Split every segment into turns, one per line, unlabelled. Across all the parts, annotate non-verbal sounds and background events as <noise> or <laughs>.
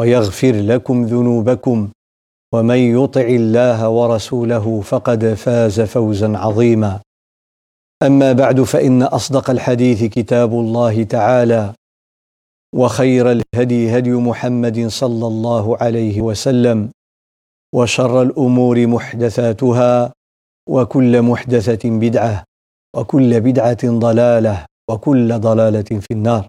ويغفر لكم ذنوبكم ومن يطع الله ورسوله فقد فاز فوزا عظيما. أما بعد فإن أصدق الحديث كتاب الله تعالى وخير الهدي هدي محمد صلى الله عليه وسلم وشر الأمور محدثاتها وكل محدثة بدعة وكل بدعة ضلالة وكل ضلالة في النار.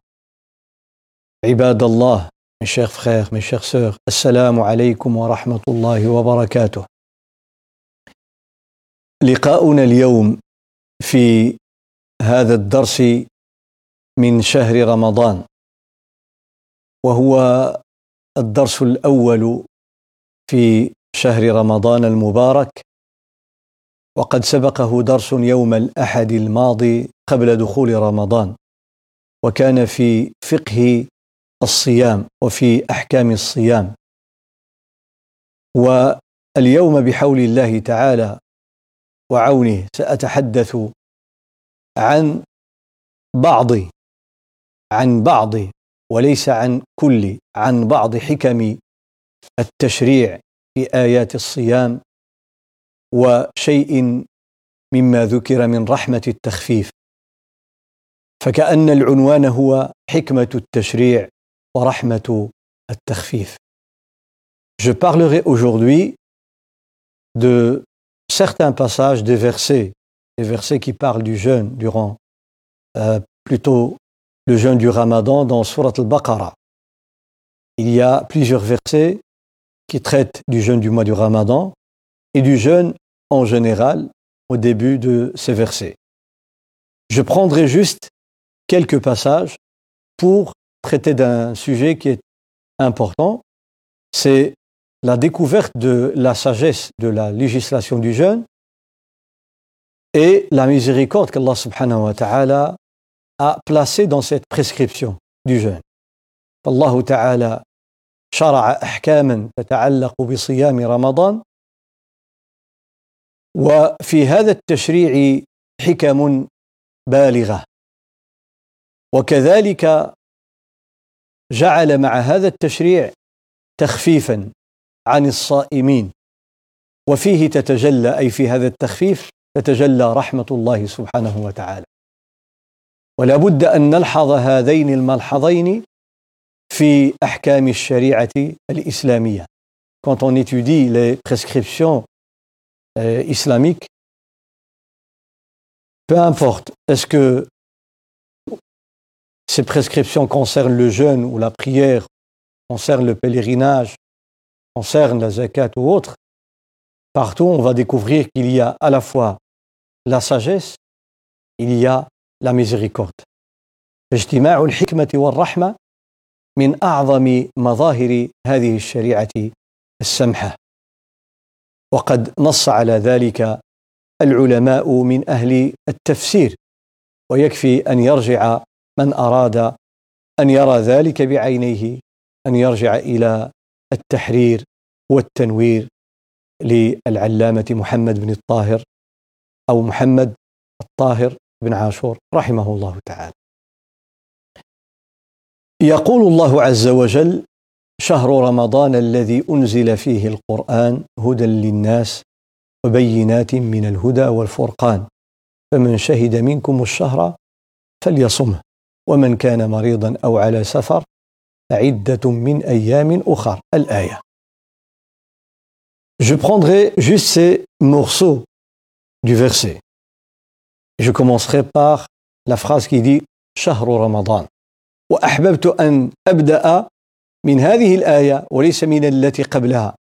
عباد الله Mes chers frères, mes chères sœurs, Assalamu alaikum wa rahmatullahi wa barakatuh. لقاؤنا اليوم في هذا الدرس من شهر رمضان وهو الدرس الأول في شهر رمضان المبارك وقد سبقه درس يوم الاحد الماضي قبل دخول رمضان وكان في فقه الصيام وفي أحكام الصيام. واليوم بحول الله تعالى وعونه سأتحدث عن بعض عن بعض وليس عن كل عن بعض حكم التشريع في آيات الصيام وشيء مما ذكر من رحمة التخفيف. فكأن العنوان هو حكمة التشريع. Je parlerai aujourd'hui de certains passages des versets, des versets qui parlent du jeûne durant euh, plutôt le jeûne du Ramadan dans Surat al-Baqarah. Il y a plusieurs versets qui traitent du jeûne du mois du Ramadan et du jeûne en général au début de ces versets. Je prendrai juste quelques passages pour traiter d'un sujet qui est important, c'est la découverte de la sagesse de la législation du jeûne et la miséricorde qu'Allah subhanahu wa ta'ala a placée dans cette prescription du jeûne. Allah ta'ala شرع أحكاما تتعلق بصيام رمضان وفي هذا التشريع حكم بالغة وكذلك جعل مع هذا التشريع تخفيفا عن الصائمين. وفيه تتجلى أي في هذا التخفيف تتجلى رحمة الله سبحانه وتعالى. ولا بد أن نلحظ هذين الملحظين في أحكام الشريعة الإسلامية. Quand on étudie les prescriptions euh, islamiques peu importe est-ce que Ces prescriptions concernent le jeûne ou la prière, concernent le pèlerinage, concernent la zakat ou autre. Partout, on va découvrir qu'il y a à la fois la sagesse, il y a la miséricorde. اجتماع الحكمة والرحمة من أعظم مظاهر هذه الشريعة السمحة وقد نص على ذلك العلماء من أهل التفسير ويكفي أن يرجع من أراد أن يرى ذلك بعينيه أن يرجع إلى التحرير والتنوير للعلامة محمد بن الطاهر أو محمد الطاهر بن عاشور رحمه الله تعالى. يقول الله عز وجل شهر رمضان الذي أنزل فيه القرآن هدى للناس وبينات من الهدى والفرقان فمن شهد منكم الشهر فليصمه. ومن كان مريضا أو على سفر عدة من أيام أخر الآية. Je prendrai juste ces morceaux du verset. Je commencerai par la phrase qui dit شهر رمضان وأحببت أن أبدأ من هذه الآية وليس من التي قبلها.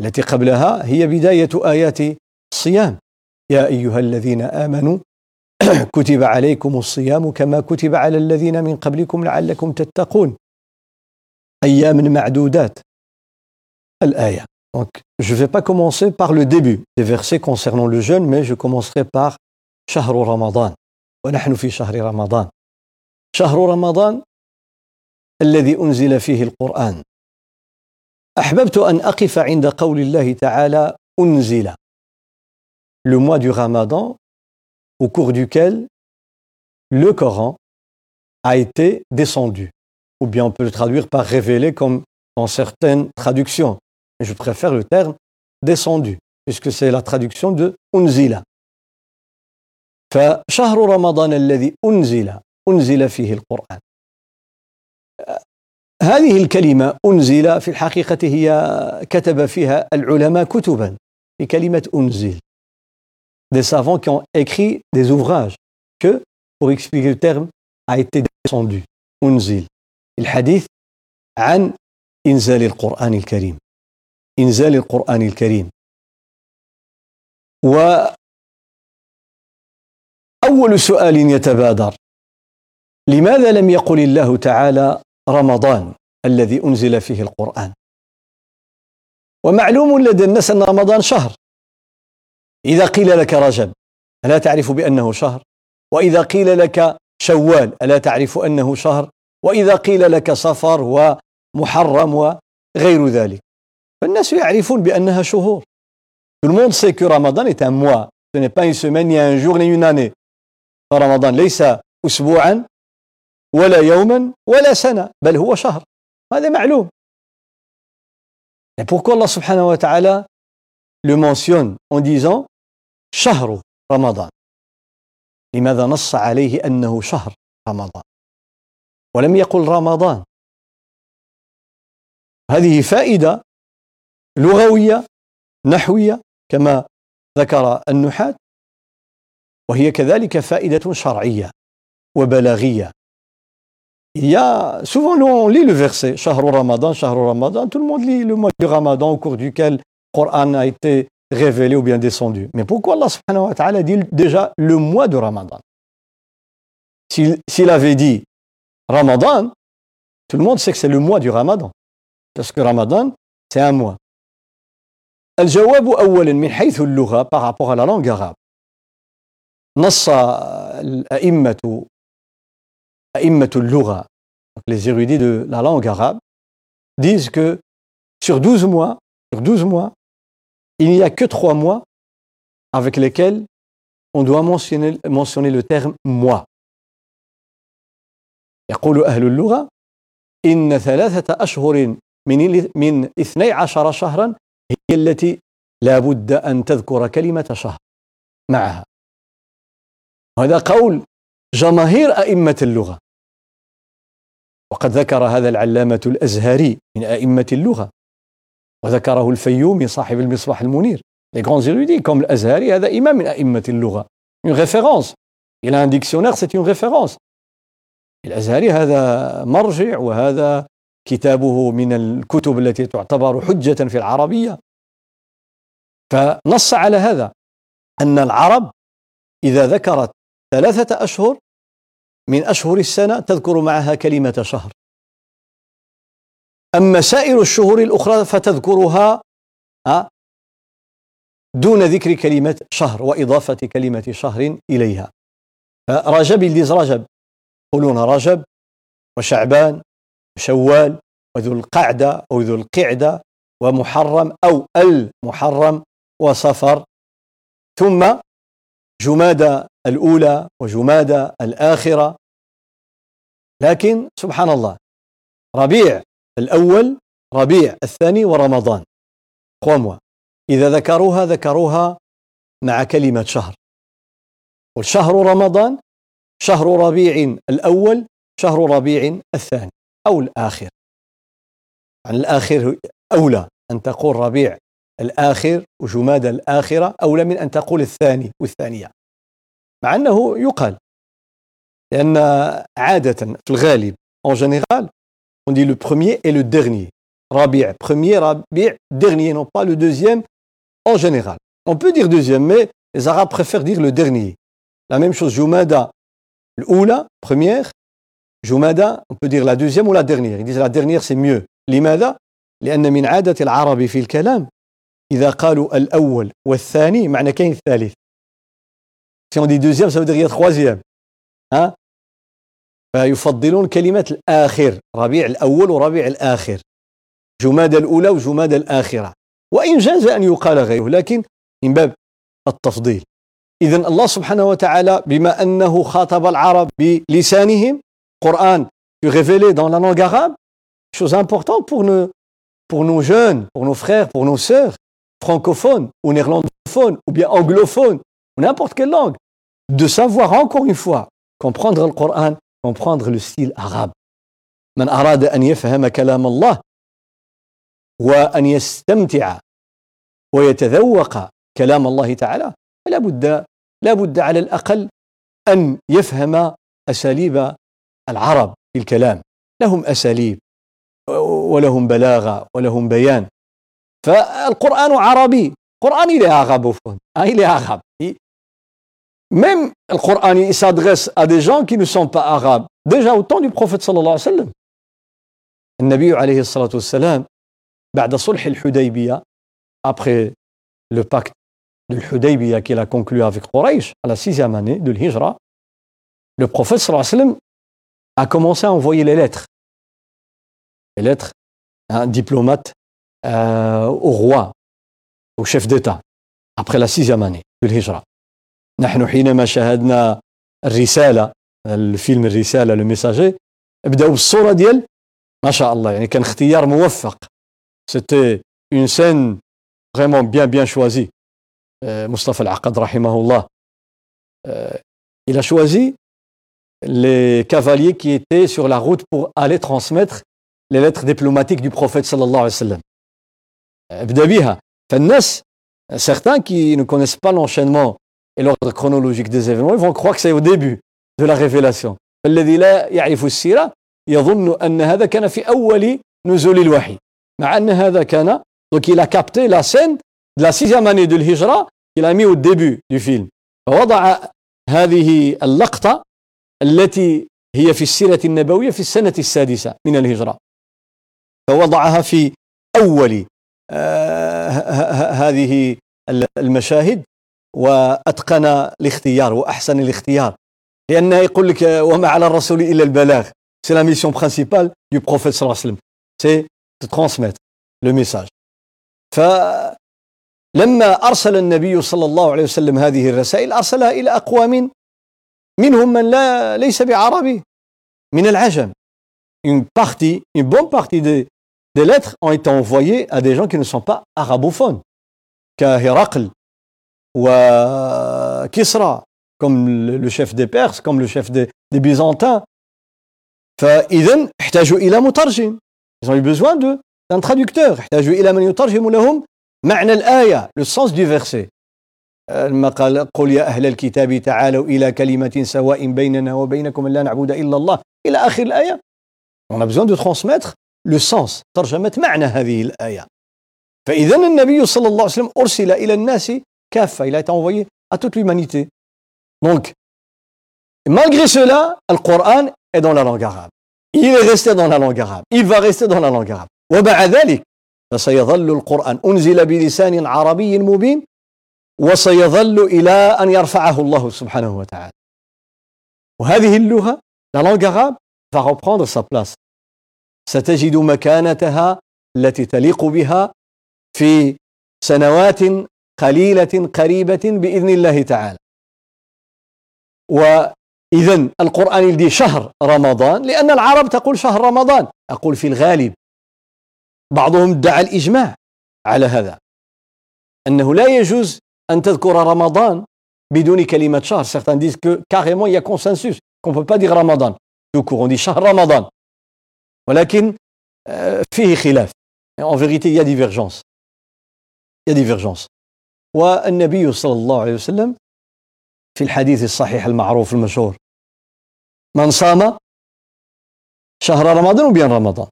التي قبلها هي بداية آيات الصيام يا أيها الذين آمنوا <clears throat> كتب عليكم الصيام كما كتب على الذين من قبلكم لعلكم تتقون. أيام معدودات. الآية. Donc, je ne vais pas commencer par le début des versets concernant le jeûne, mais je commencerai par شهر رمضان. ونحن في شهر رمضان. شهر رمضان الذي أنزل فيه القرآن. أحببت أن أقف عند قول الله تعالى أنزل. Le mois du Ramadan au cours duquel le Coran a été descendu. Ou bien on peut le traduire par révélé comme dans certaines traductions. Mais je préfère le terme descendu, puisque c'est la traduction de unzila. فشهر رمضان الذي أنزل أنزل فيه القرآن هذه الكلمة أنزل في الحقيقة هي كتب فيها العلماء كتبا في كلمة أنزل des savants qui ont écrit des ouvrages que, pour expliquer le terme, a été descendu. Unzil. الحديث عن إنزال القرآن الكريم. إنزال القرآن الكريم. وأول سؤال يتبادر لماذا لم يقل الله تعالى رمضان الذي أنزل فيه القرآن ومعلوم لدى الناس أن رمضان شهر إذا قيل لك رجب ألا تعرف بأنه شهر؟ وإذا قيل لك شوال ألا تعرف أنه شهر؟ وإذا قيل لك صفر ومحرم وغير ذلك. فالناس يعرفون بأنها شهور. Tout le monde sait que Ramadan est un mois. Ce n'est pas une semaine, ni un jour, ni une année. رمضان ليس أسبوعا ولا يوما ولا سنة بل هو شهر. هذا معلوم. Et pourquoi Allah subhanahu wa ta'ala le mentionne en disant شهر رمضان. لماذا نص عليه أنه شهر رمضان؟ ولم يقل رمضان. هذه فائدة لغوية نحوية كما ذكر النحاة وهي كذلك فائدة شرعية وبلاغية. Il y a souvent on lit le verset شهر رمضان شهر رمضان tout le monde lit le mois du Ramadan au cours duquel le Coran a été révélé ou bien descendu. Mais pourquoi Allah subhanahu wa ta'ala dit déjà le mois de Ramadan S'il avait dit Ramadan, tout le monde sait que c'est le mois du Ramadan. Parce que Ramadan, c'est un mois. الجواب أولا من حيث اللغة par rapport à la langue arabe نص الأئمة أئمة اللغة les érudits de la langue arabe disent que sur 12 mois sur 12 mois il n'y a que trois mois avec lesquels on doit mentionner, mentionner le terme moi. يقول أهل اللغة إن ثلاثة أشهر من من اثني عشر شهرا هي التي لا بد أن تذكر كلمة شهر معها. هذا قول جماهير أئمة اللغة. وقد ذكر هذا العلامة الأزهري من أئمة اللغة. وذكره الفيومي صاحب المصباح المنير. Les grands érudits comme l'Azhari هذا إمام من أئمة اللغة une référence. Il a un dictionnaire c'est une référence. الأزهري هذا مرجع وهذا كتابه من الكتب التي تعتبر حجة في العربية فنص على هذا أن العرب إذا ذكرت ثلاثة أشهر من أشهر السنة تذكر معها كلمة شهر أما سائر الشهور الأخرى فتذكرها دون ذكر كلمة شهر وإضافة كلمة شهر إليها. رجب يلديز رجب. يقولون رجب وشعبان وشوال وذو القعدة أو ذو القعدة ومحرم أو المحرم وصفر. ثم جمادى الأولى وجمادى الآخرة. لكن سبحان الله ربيع الأول ربيع الثاني ورمضان. trois إذا ذكروها ذكروها مع كلمة شهر. والشهر رمضان شهر ربيع الأول شهر ربيع الثاني أو الآخر. عن الآخر أولى أن تقول ربيع الآخر وجماد الآخرة أولى من أن تقول الثاني والثانية. مع أنه يقال لأن عادة في الغالب en général on dit le premier et le dernier Rabi' premier Rabi' dernier non pas le deuxième en général on peut dire deuxième mais les Arabes préfèrent dire le dernier la même chose Jumada l'oula première Jumada on peut dire la deuxième ou la dernière ils disent la dernière c'est mieux لماذا لأن من عادة العرب في الكلام إذا قالوا الأول والثاني معنى كاين الثالث Si on dit deuxième, ça veut dire il y a troisième. Hein فيفضلون كلمة الآخر ربيع الأول وربيع الآخر جماد الأولى وجماد الآخرة وإن جاز أن يقال غيره لكن من باب التفضيل إذا الله سبحانه وتعالى بما أنه خاطب العرب بلسانهم قرآن révélé dans la langue arabe chose importante pour nos, pour nos jeunes, pour nos frères, pour nos sœurs, francophones ou néerlandophones ou bien anglophones ou n'importe quelle langue, de savoir encore une fois comprendre le Coran, comprendre le style arabe. من أراد أن يفهم كلام الله وأن يستمتع ويتذوق كلام الله تعالى فلا بد لا بد على الأقل أن يفهم أساليب العرب في الكلام لهم أساليب ولهم بلاغة ولهم بيان فالقرآن عربي est arabophone. Hein, il est arabe même le Coran il s'adresse à des gens qui ne sont pas arabes déjà au temps du prophète صلى الله عليه وسلم النبي عليه الصلاة والسلام بعد صلح الحديبية après le pacte de l'Hudaybiyah qu'il a conclu avec Quraysh à la sixième année de l'Hijra le prophète صلى الله عليه وسلم a commencé à envoyer les lettres les lettres un diplomate euh, au roi, au chef d'État, après la sixième année de l'Hijra. نحن حينما شاهدنا الرسالة الفيلم الرسالة le messager بداو بالصورة ديال ما شاء الله يعني كان اختيار موفق c'était une scène vraiment bien bien choisie مصطفى العقد رحمه الله il a choisi les cavaliers qui étaient sur la route pour aller transmettre les lettres diplomatiques du prophète sallallahu alayhi wa sallam. ابدا بها فالناس certains qui ne connaissent pas l'enchaînement et l'ordre chronologique des événements ils vont croire que c'est au début de la révélation فالذي لا يعرف السيرة يظن أن هذا كان في أول نزول الوحي مع أن هذا كان donc il a capté la scène de la sixième année de l'Hijra qu'il a mis au début du film فوضع هذه اللقطة التي هي في السيرة النبوية في السنة السادسة من الهجرة فوضعها في أول هذه المشاهد وأتقن الاختيار وأحسن الاختيار. لأنه يقول لك وما على الرسول إلا البلاغ. C'est la mission principale du prophète صلى الله عليه وسلم. De transmettre le message. فلما أرسل النبي صلى الله عليه وسلم هذه الرسائل أرسلها إلى أقوام منهم من لا ليس بعربي. من العجم. Une partie une bonne partie des des lettres ont été envoyées à des gens qui ne sont pas arabophones, كهرقل. Kisra, comme le chef des Perses, comme le chef des, des Byzantins. فإذا احتاجوا إلى مترجم. Ils ont eu besoin d'un traducteur. احتاجوا إلى من يترجم لهم معنى الآية, le sens du verset. لما قال قل يا أهل الكتاب تعالوا إلى كلمة سواء بيننا وبينكم لا نعبد إلا الله إلى آخر الآية. On a besoin de transmettre le sens ترجمة معنى هذه الآية فإذا النبي صلى الله عليه وسلم أرسل إلى الناس كافة il a été envoyé à toute l'humanité donc malgré cela le Coran est dans la langue arabe il est resté dans la langue arabe il va rester dans la langue arabe ومع ذلك فسيظل القرآن أنزل بلسان عربي مبين وسيظل إلى أن يرفعه الله سبحانه وتعالى وهذه اللغة la langue arabe va reprendre sa place ستجد مكانتها التي تليق بها في سنوات قليلة قريبة بإذن الله تعالى. وإذا القرآن يدي شهر رمضان لأن العرب تقول شهر رمضان. أقول في الغالب بعضهم ادعى الإجماع على هذا أنه لا يجوز أن تذكر رمضان بدون كلمة شهر. Certains disent que carrément il y a consensus qu'on peut pas dire Ramadan. Tout on dit شهر رمضان ولكن فيه خلاف en vérité il y a divergence. Il y a divergence. والنبي صلى الله عليه وسلم في الحديث الصحيح المعروف المشهور. من صام شهر رمضان وبين رمضان.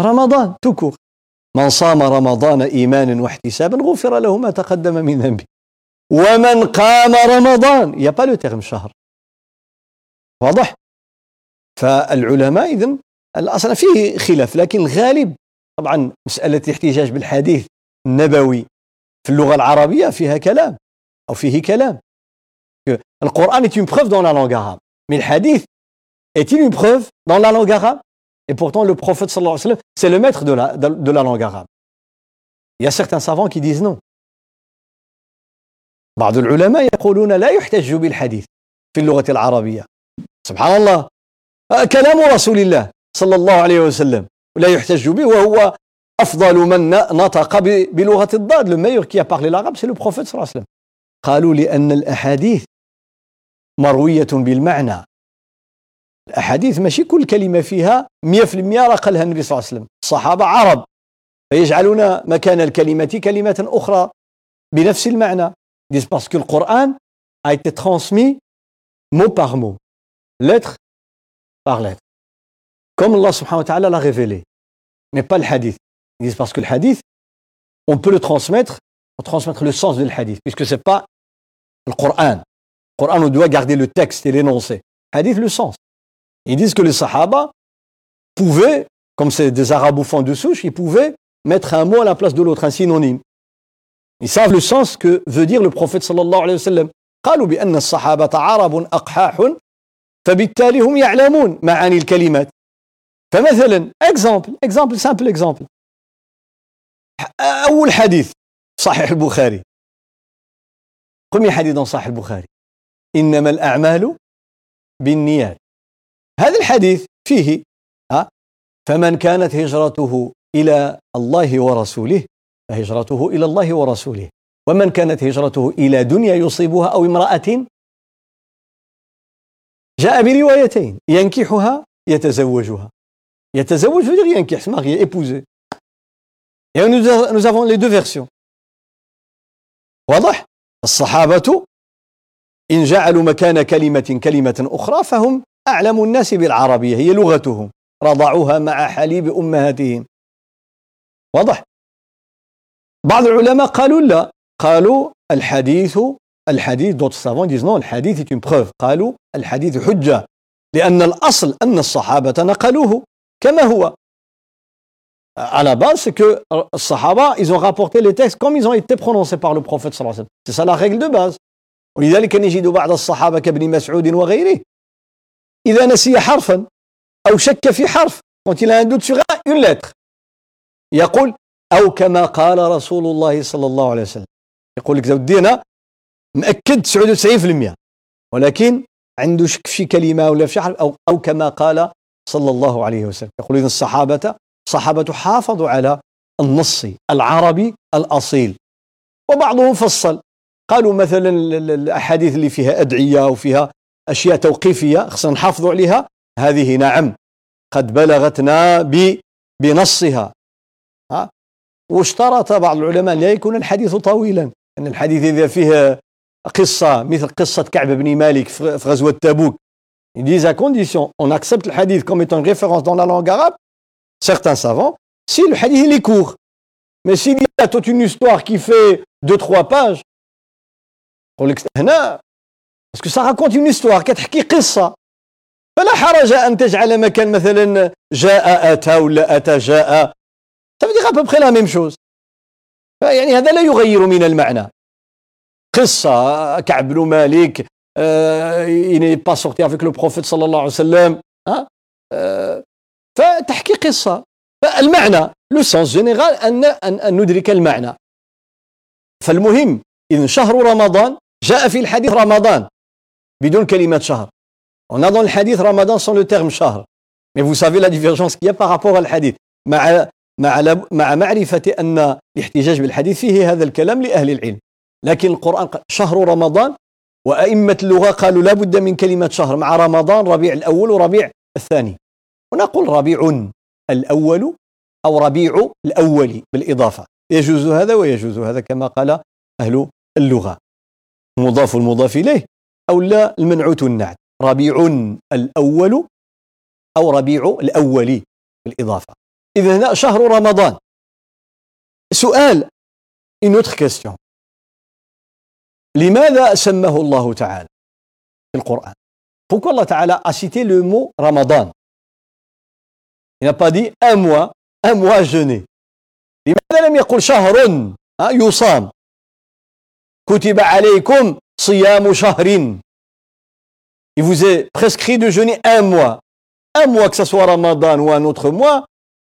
رمضان تكور من صام رمضان إيمانا واحتسابا غفر له ما تقدم من ذنبه. ومن قام رمضان يا با لو شهر واضح؟ فالعلماء إذن الأصل فيه خلاف لكن الغالب طبعا مسألة الاحتجاج بالحديث النبوي في اللغة العربية فيها كلام أو فيه كلام القرآن est une preuve dans la langue arabe mais le hadith est-il une preuve dans la langue arabe Et pourtant, le prophète sallallahu alayhi wa sallam, c'est le maître de la, de, de la langue arabe. Il y a certains savants qui disent non. بعض العلماء يقولون لا يحتج بالحديث في اللغة العربية سبحان الله كلام رسول الله صلى الله عليه وسلم لا يحتج به وهو أفضل من نطق بلغة الضاد. Meilleur qui a parlé l'arabe c'est le prophète صلى الله عليه وسلم. قالوا لأن الأحاديث مروية بالمعنى. الأحاديث ماشي كل كلمة فيها 100% راه قالها النبي صلى الله عليه وسلم. الصحابة عرب. فيجعلون مكان الكلمة كلمة أخرى بنفس المعنى. Coran a été transmis mot par mot. Lettre par lettre. Comme Allah subhanahu wa ta'ala l'a révélé. Mais pas le hadith. ils disent parce que le hadith on peut le transmettre on transmettre le sens du hadith puisque c'est pas le Coran le Coran on doit garder le texte et l'énoncé hadith le sens Ils disent que les Sahaba pouvaient, comme c'est des arabophones de souche, ils pouvaient mettre un mot à la place de l'autre, un synonyme. Ils savent le sens que veut dire le prophète sallallahu alayhi wa sallam. قالوا بأن الصحابة عرب أقحاح فبالتالي هم يعلمون معاني الكلمات فمثلا exemple exemple simple exemple أول حديث صحيح البخاري. premier حديث صحيح البخاري. إنما الأعمال بالنيات. هذا الحديث فيه فمن كانت هجرته إلى الله ورسوله فهجرته إلى الله ورسوله. ومن كانت هجرته إلى دنيا يصيبها أو امرأة جاء بروايتين ينكحها يتزوجها. يتزوج ينكح se marier épouser et nous, nous avons les deux versions. واضح الصحابة إن جعلوا مكان كلمة كلمة أخرى فهم أعلم الناس بالعربية هي لغتهم رضعوها مع حليب أمهاتهم واضح بعض العلماء قالوا لا قالوا الحديث الحديث d'autres savants disent non الحديث une preuve. قالوا الحديث حجة لأن الأصل أن الصحابة نقلوه كما هو. À la base, c'est que الصحابة ils ont rapporté les textes comme ils ont été prononcés par le prophète صلى الله عليه وسلم. C'est ça la règle de base. ولذلك نجد بعض الصحابة كابن مسعود وغيره. إذا نسي حرفا أو شك في حرف quand il a un doute sur une lettre. يقول أو كما قال رسول الله صلى الله عليه وسلم. يقول لك زود أنا مأكد 99% ولكن عنده شك في كلمة ولا في حرف أو, أو كما قال صلى الله عليه وسلم. يقول إذا الصحابة صحابة حافظوا على النص العربي الأصيل. وبعضهم فصل. قالوا مثلا الأحاديث اللي فيها أدعية وفيها أشياء توقيفية خصنا نحافظوا عليها. هذه نعم قد بلغتنا بنصها. ها؟ واشترط بعض العلماء لا يكون الحديث طويلا. أن الحديث إذا فيه قصة مثل قصة كعب بن مالك في غزوة تبوك. Ils disent à condition, on accepte le hadith comme étant une référence dans la langue arabe, certains savants, si le hadith il est court. Mais s'il y a toute une histoire qui fait deux, trois pages, هنا parce que ça raconte une histoire كتحكي قصة فلا حرج أن تجعل مكان مثلا جاء أتى ولا أتى جاء ça veut près la même chose فيعني هذا لا يغير من المعنى قصة كعب بن مالك euh, il n'est pas sorti avec le prophète صلى الله عليه وسلم hein? فتحكي قصة فالمعنى le sens général أن, أن, ندرك المعنى فالمهم إذن شهر رمضان جاء في الحديث رمضان بدون كلمة شهر On a dans le hadith Ramadan sans le terme shahr. Mais vous savez la divergence qu'il y a par rapport au hadith. مع مع مع معرفة أن الاحتجاج بالحديث فيه هذا الكلام لأهل العلم. لكن القرآن شهر رمضان وأئمة اللغة قالوا لا بد من كلمة شهر مع رمضان ربيع الأول وربيع الثاني. ونقول ربيع الأول أو ربيع الأول بالإضافة. يجوز هذا ويجوز هذا كما قال أهل اللغة. مضاف المضاف إليه أو لا المنعوت النعت ربيع الأول أو ربيع الأول بالإضافة. إذا هنا شهر رمضان. سؤال une autre question. لماذا سماه الله تعالى في القرآن؟ Pourquoi a cité le mot Ramadan? Il n'a pas dit un mois, un mois jeûner. لماذا لم يقل شهر يصام كتب عليكم صيام شهر Il vous est prescrit de jeûner un mois. Un mois, que ce soit Ramadan ou un autre mois,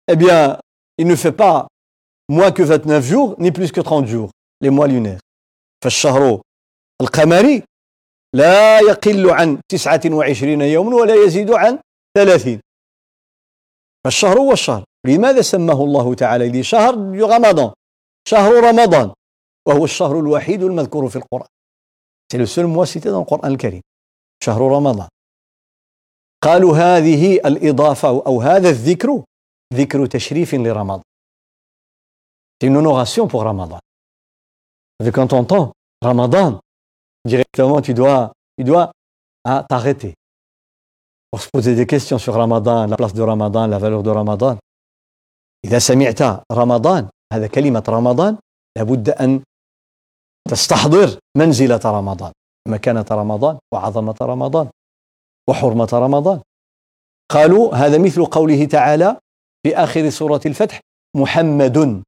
eh bien, il ne fait pas moins que 29 jours, ni plus que 30 jours, les mois lunaires. القمري لا يقل عن 29 يوما ولا يزيد عن 30 فالشهر هو الشهر. لماذا سماه الله تعالى لي شهر؟ رمضان شهر رمضان. وهو الشهر الوحيد المذكور في القرآن. C'est le seul mois الكريم. شهر رمضان. قالوا هذه الإضافة أو هذا الذكر ذكر تشريف لرمضان. C'est une honoration pour Ramadan. Quand on entend Ramadan, directement tu dois, tu dois t'arrêter. Pour se poser des questions sur Ramadan, la place de Ramadan, la valeur de Ramadan. إذا سمعت رمضان هذا كلمة رمضان لابد أن تستحضر منزلة رمضان مكانة رمضان وعظمة رمضان وحرمة رمضان قالوا هذا مثل قوله تعالى في آخر سورة الفتح محمد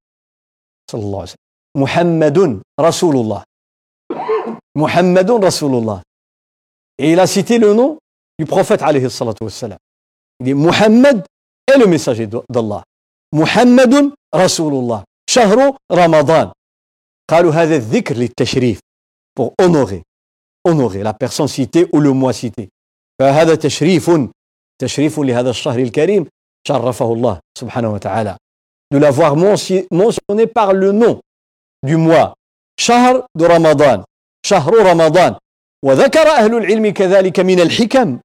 صلى الله عليه وسلم. محمد رسول الله. محمد رسول الله. Et il a cité le nom du prophète alayhi salatu wassalam. Il dit Muhammad est le messager d'Allah. رسول الله شهر رمضان قالوا هذا الذكر للتشريف pour honorer honorer la personne citée ou le mois cité فهذا تشريف تشريف لهذا الشهر الكريم شرفه الله سبحانه وتعالى de l'avoir mentionné par le nom du mois شهر de رمضان شهر رمضان وذكر أهل العلم كذلك من الحكم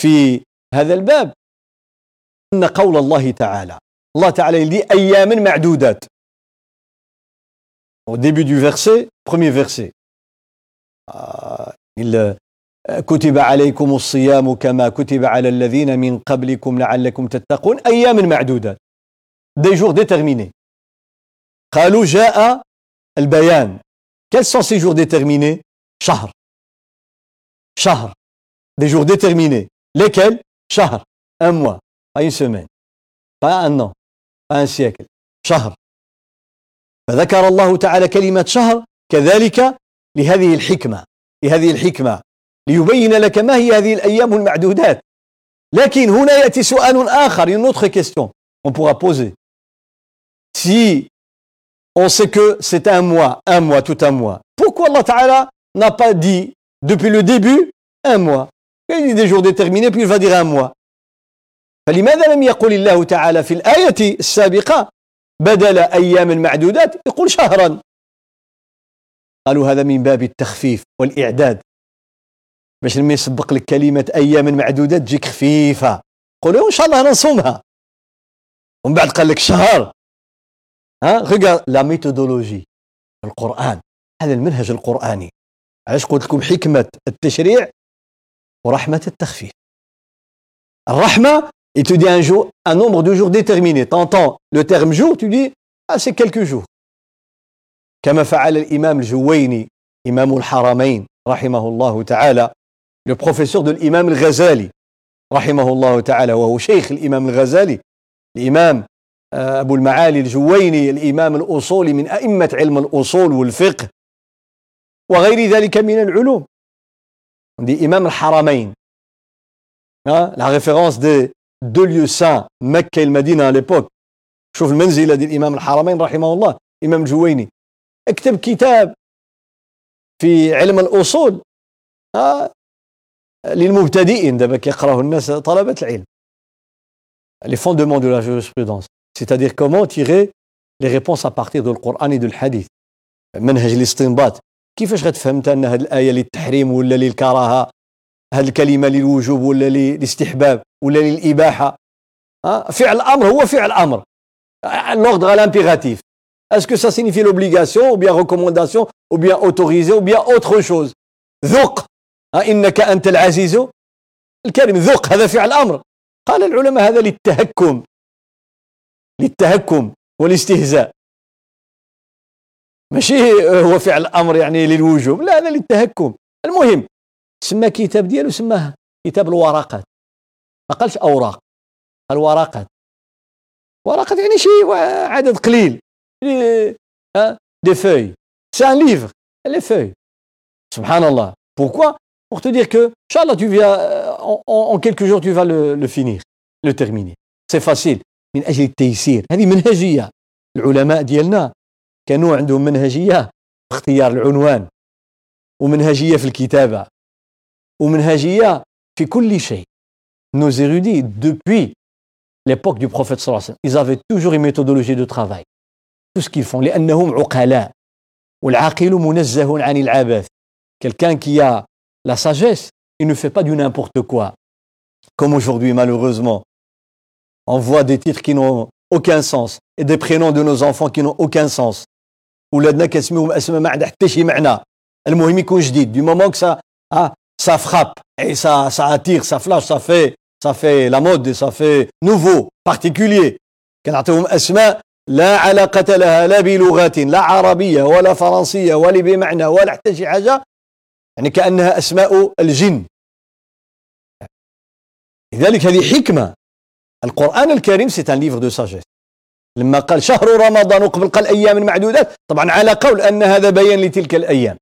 في هذا الباب. أن قول الله تعالى الله تعالى dit أيام معدودات. Au début du verset premier verset. il كتب عليكم الصيام كما كتب على الذين من قبلكم لعلكم تتقون. أيام معدودات. Des jours déterminés. قالوا جاء البيان. Quels sont ces jours déterminés؟ شهر. شهر. des jours déterminés lesquels شهر un mois pas une semaine pas un an pas un siècle شهر فذكر الله تعالى كلمة شهر كذلك لهذه الحكمة لهذه الحكمة ليبين لك ما هي هذه الأيام المعدودات لكن هنا يأتي سؤال آخر une autre question on pourra poser si on sait que c'est un mois un mois tout un mois pourquoi Allah Ta'ala n'a pas dit depuis le début un mois Il dit des jours déterminés puis il va dire un mois فلماذا لم يقل الله تعالى في الآية السابقة بدل أيام معدودات يقول شهرا؟ قالوا هذا من باب التخفيف والإعداد. باش لما يسبق لك كلمة أيام معدودات تجيك خفيفة. قولوا إن شاء الله نصومها. ومن بعد قال لك شهر. ها؟ غير لا ميثودولوجي القرآن. هذا المنهج القرآني. علاش قلت لكم حكمة التشريع؟ ورحمة التخفيف الرحمة il te dit un jour, un nombre de jours déterminé. T'entends le terme jour, tu dis, ah, c'est quelques jours. كما فعل الإمام الجويني إمام الحرمين رحمه الله تعالى le professeur de l'imam al-Ghazali رحمه الله تعالى وهو شيخ الإمام الغزالي الإمام أبو المعالي الجويني الإمام الأصولي من أئمة علم الأصول والفقه وغير ذلك من العلوم دي إمام الحرمين la référence des deux lieux saints مكة المدينة à l'époque. شوف المنزلة دي الإمام الحرمين رحمه الله إمام الجويني اكتب كتاب في علم الأصول للمبتدئين دابا كيقراه الناس طلبة العلم les fondements de la jurisprudence. C'est-à-dire comment tirer les réponses à partir du Coran et du hadith منهج الاستنباط كيفاش غتفهم انت أن هذه الآية للتحريم ولا للكراهة؟ هذه الكلمة للوجوب ولا للاستحباب ولا للإباحة؟ فعل أمر هو فعل أمر l'ordre à l'impératif. Est-ce que ça signifie l'obligation, ou bien recommandation, ou bien autorisé, ou bien إنك أنت العزيز الكريم ذق هذا فعل أمر قال العلماء هذا للتهكم للتهكم والاستهزاء ماشي هو فعل أمر يعني للوجوب لا هذا للتهكم. المهم سمى كتاب ديالو سماه كتاب الورقات. ما قالش أوراق قال ورقات. ورقات يعني شيء عدد قليل. دي فeuilles c'est un livre les feuilles. Subhanallah. Pourquoi? Pour te dire que Inch'Allah tu viens en, en, quelques jours tu vas le, le finir le terminer. C'est facile. من أجل التيسير هذه منهجيه العلماء ديالنا كانوا عندهم منهجيه في اختيار العنوان ومنهجيه في الكتابه ومنهجيه في كل شيء nos érudits depuis l'époque du prophète sallallahu alayhi wa sallam ils avaient toujours une méthodologie de travail tout ce qu'ils font لأنهم عقلاء والعاقل منزه عن العبث quelqu'un qui a la sagesse il ne fait pas du n'importe quoi comme aujourd'hui malheureusement on voit des titres qui n'ont aucun sens et des prénoms de nos enfants qui n'ont aucun sens ولادنا كنسميوهم أسماء ما عندها حتى شي معنى. المهم يكون جديد. Moment que ça ah, ça frappe et ça ça attire ça flash ça fait ça fait la mode ça fait nouveau particulier. كنعطيهم أسماء لا علاقة لها لا بلغة لا عربية ولا فرنسية ولا بمعنى ولا حتى شي حاجة. يعني كأنها أسماء الجن. لذلك هذه حكمة. القرآن الكريم c'est un livre de sagesse لما قال شهر رمضان وقبل قال أيام معدودات طبعا على قول أن هذا بيان لتلك الأيام.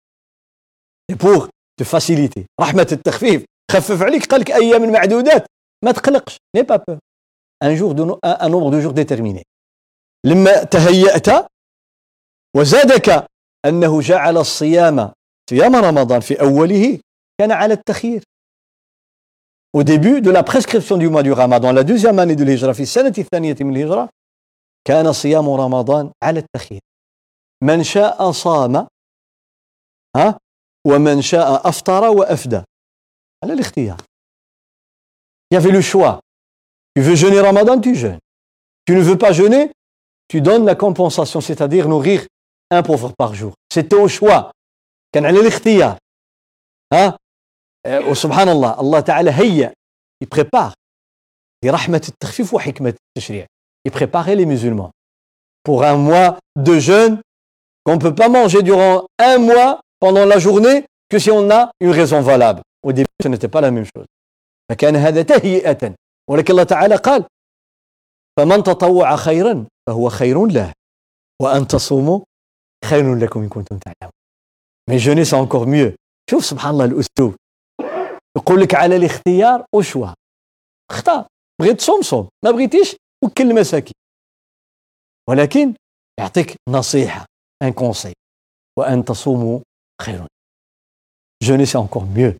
pour te faciliter رحمة التخفيف خفف عليك قال لك أيام معدودات ما تقلقش n'aie pas peur un jour de un nombre de jours déterminé لما تهيأت وزادك أنه جعل الصيام صيام رمضان في أوله كان على التخيير au début de la prescription du mois du Ramadan, la deuxième année de l'Hijra, في السنة الثانية من الهجرة كان صيام رمضان على التخير من شاء صام ها؟ ومن شاء أفطر وأفدى. على الاختيار. يا في لو شوا tu veux jeûner رمضان tu jeûnes. Tu ne veux pas jeûner tu donnes la compensation c'est-à-dire nourrir un pauvre par jour. C'était au choix. كان على الاختيار ها وسبحان الله الله تعالى هيا يبريبار برحمة التخفيف وحكمة التشريع il préparait les musulmans pour un mois de jeûne qu'on ne peut pas manger durant un mois pendant la journée que si on a une raison valable au début ce n'était pas la même chose فكان هذا تهيئة ولكن الله تعالى قال فمن تطوع خيرا فهو خير له وأن تصوموا خير لكم إن كنتم تعلمون mais jeûner c'est encore mieux شوف سبحان الله الأسلوب يقول لك على الاختيار وشوا اختار بغيت تصوم صوم ما بغيتيش وكل المساكين ولكن يعطيك نصيحة ان كونسي وأن تصوموا خير jeûner c'est encore mieux.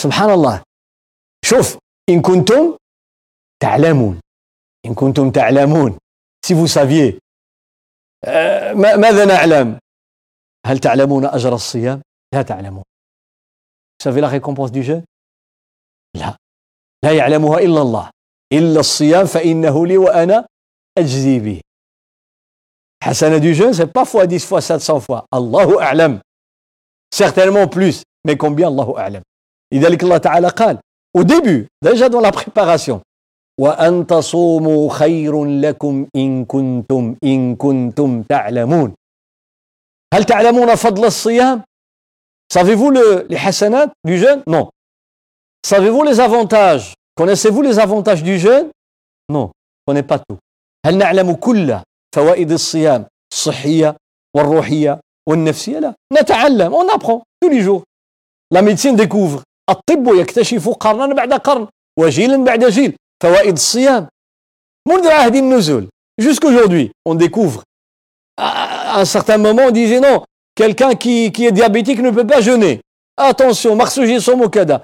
سبحان الله. شوف إن كنتم تعلمون. إن كنتم تعلمون. Vous saviez. euh, ماذا نعلم؟ هل تعلمون أجر الصيام؟ لا تعلمون. Savez la récompense du jeûne؟ لا. لا يعلمها إلا الله. إلا الصيام فإنه لي وأنا أجزي به حسنة du jeûne c'est pas fois 10 fois 700 fois الله أعلم certainement plus mais combien الله أعلم لذلك الله تعالى قال au début déjà dans la préparation وأن تصوموا خير لكم إن كنتم إن كنتم تعلمون هل تعلمون فضل الصيام Savez-vous le, les hasanat du jeûne Non. Savez-vous les avantages Connaissez-vous les avantages du jeûne Non, on ne connaît pas tout. هل نعلم كل فوائد الصيام الصحية والروحية والنفسية لا نتعلم on apprend tous les jours la médecine découvre الطب يكتشف قرنا بعد قرن وجيلا بعد جيل فوائد الصيام منذ عهد النزول jusqu'aujourd'hui on découvre à un certain moment on disait non Quelqu'un qui, qui, est diabétique ne peut pas jeûner. Attention, Marsuji Somokada.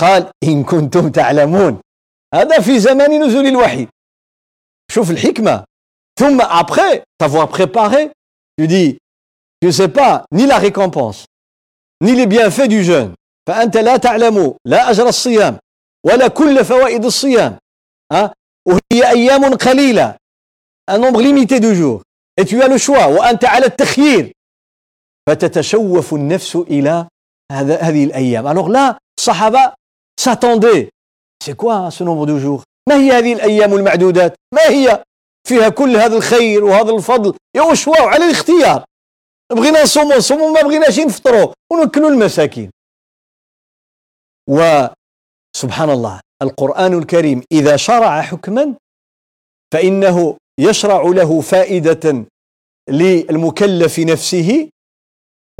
قال إن كنتم تعلمون. هذا في زمان نزول الوحي. شوف الحكمة. ثم après t'avoir préparé tu dis tu sais pas ni la récompense ni les bienfaits du jeûne. فأنت لا تعلم لا أجر الصيام ولا كل فوائد الصيام. ها وهي أيام قليلة. Un nombre limité de jours. Et tu as le choix. وأنت على التخيير. فتتشوف النفس إلى هذه الأيام. Alors là الصحابة s'attendaient c'est quoi ce nombre de jours? ما هي هذه الأيام المعدودات ما هي فيها كل هذا الخير وهذا الفضل يا شوا على الاختيار بغينا نصوموا نصوموا ما بغيناش نفطروا ونوكلوا المساكين وسبحان الله القرآن الكريم إذا شرع حكما فإنه يشرع له فائدة للمكلف نفسه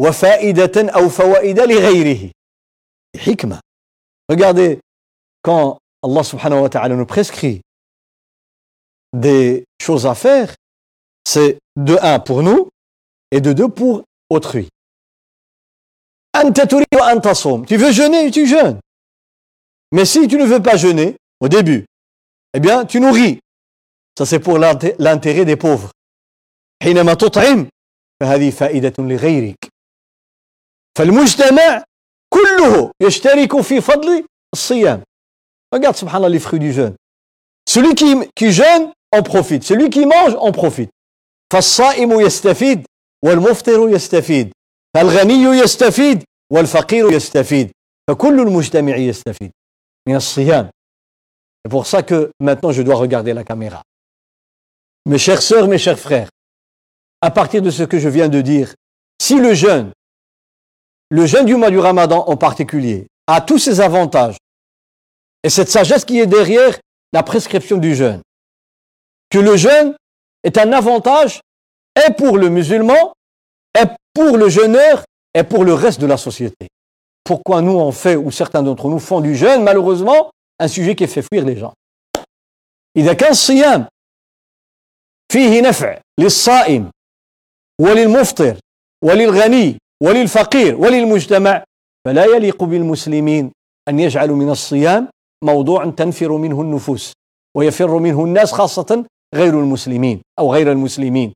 وفائدة أو فوائد لغيره حكمة Regardez, quand Allah subhanahu wa ta'ala nous prescrit des choses à faire, c'est de un pour nous et de deux pour autrui. Tu veux jeûner, tu jeûnes. Mais si tu ne veux pas jeûner au début, eh bien, tu nourris. Ça, c'est pour l'intérêt des pauvres. حينما تطعم فهذه فائدة لغيرك فالمجتمع كله يشترك في فضل الصيام Regarde, subhanallah, les fruits du jeûne. Celui qui, qui jeûne, en profite. Celui qui mange, en profite. فالصائم يستفيد والمفطر يستفيد فالغني يستفيد والفقير يستفيد فكل المجتمع يستفيد من الصيام C'est pour ça que maintenant je dois regarder la caméra. Mes chères sœurs, mes chers frères, à partir de ce que je viens de dire, si le jeûne, le jeûne du mois du Ramadan en particulier, a tous ses avantages, et cette sagesse qui est derrière la prescription du jeûne, que le jeûne est un avantage et pour le musulman, et pour le jeûneur, et pour le reste de la société. Pourquoi nous on fait, ou certains d'entre nous font du jeûne, malheureusement, un sujet qui fait fuir les gens. إذا كان الصيام فيه نفع للصائم وللمفطر وللغني وللفقير وللمجتمع فلا يليق بالمسلمين أن يجعلوا من الصيام موضوعا تنفر منه النفوس ويفر منه الناس خاصة غير المسلمين أو غير المسلمين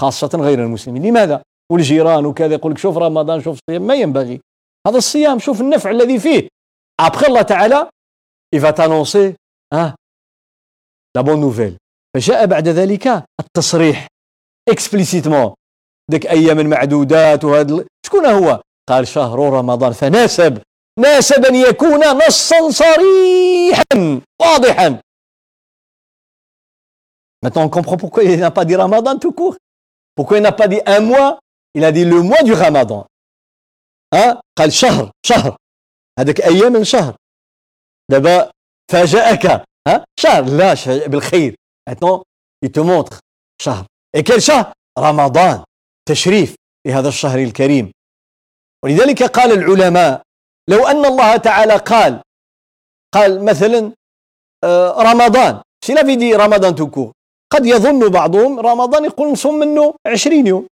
خاصة غير المسلمين. لماذا؟ والجيران وكذا يقول لك شوف رمضان شوف الصيام ما ينبغي. هذا الصيام شوف النفع الذي فيه. Après الله تعالى va t'annoncer hein, la bonne nouvelle. فجاء بعد ذلك التصريح explicitement. ديك أيام معدودات وهذا شكون هو قال شهر رمضان فناسب ناسب ان يكون نصا صريحا واضحا Maintenant, on comprend pourquoi il n'a pas dit Ramadan tout court. Pourquoi il n'a pas dit un mois Il a dit le mois du Ramadan. Hein قال شهر شهر هذاك أيام من شهر دابا فاجأك ها شهر لا بالخير Maintenant, il te montre شهر Et quel شهر رمضان تشريف لهذا الشهر الكريم. ولذلك قال العلماء لو أن الله تعالى قال قال مثلا آه، رمضان. في فيدي رمضان تكو؟ قد يظن بعضهم رمضان يقول نصوم منه 20 يوم.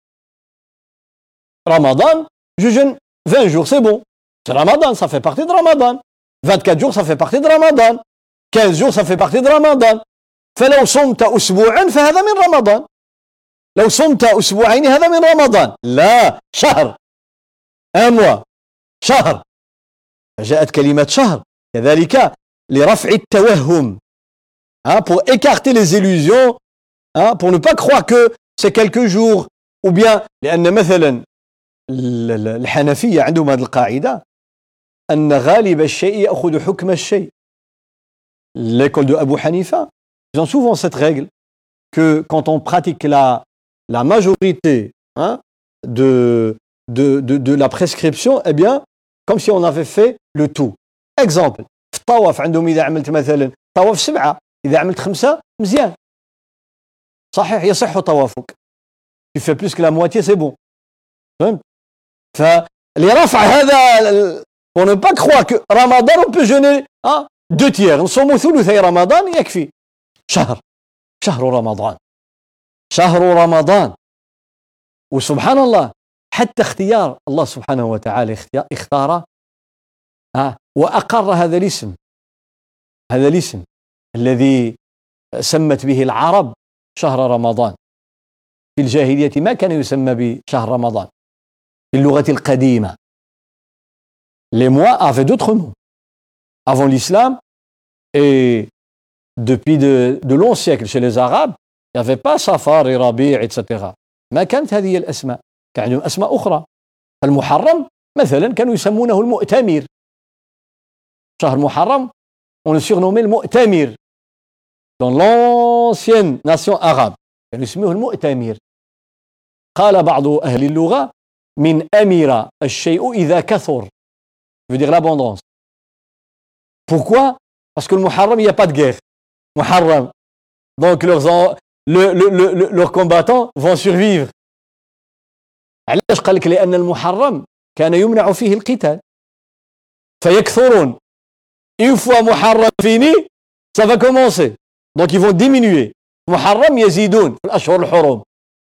رمضان je jeûne vingt jours c'est bon. رمضان ça fait partie de رمضان. 24 jours ça fait partie de رمضان. 15 jours ça fait partie de رمضان. فلو صمت اسبوعا فهذا من رمضان. لو صمت أسبوعين هذا من رمضان لا شهر mois شهر فجاءت كلمة شهر كذلك لرفع التوهم hein, pour écarter les illusions hein, pour ne pas croire que c'est quelques jours ou bien لأن مثلا الحنفية عندهم هذه القاعدة أن غالب الشيء يأخذ حكم الشيء l'école de Abu Hanifa ils ont souvent cette règle que quand on pratique la, la majorité hein, de, de, de, de la prescription eh bien comme si on avait fait le tout exemple في الطواف عندهم إذا عملت مثلا طواف سبعة إذا عملت خمسة مزيان صحيح يصح طوافك tu fais plus que la moitié c'est bon فهمت فلرفع هذا pour ne pas croire que Ramadan on peut jeûner hein, deux tiers نصوم ثلثي رمضان يكفي شهر شهر رمضان شهر رمضان. وسبحان الله حتى اختيار الله سبحانه وتعالى اختار وأقر هذا الاسم. هذا الاسم الذي سمت به العرب شهر رمضان. في الجاهلية ما كان يسمى بشهر رمضان. في اللغة القديمة. Les mois avaient d'autres noms. Avant l'islam et depuis de, de longs siècles chez les arabes il n'y avait pas safar et rabi' etc ما كانت هذه الأسماء كان عندهم أسماء أخرى المحرم مثلا كانوا يسمونه المؤتمر شهر محرم on le surnommait المؤتمر dans l'ancienne nation arabe كانوا يسموه المؤتمر قال بعض أهل اللغة من أمر الشيء إذا كثر veut dire l'abondance pourquoi parce que le Muharram il n'y a pas de guerre Muharram donc leurs, le, le, le, leurs combattants vont survivre علاش قال لك لأن المحرم كان يمنع فيه القتال فيكثرون une fois Muharram fini ça va commencer donc ils diminuer Muharram yazidoun الأشهر الحرم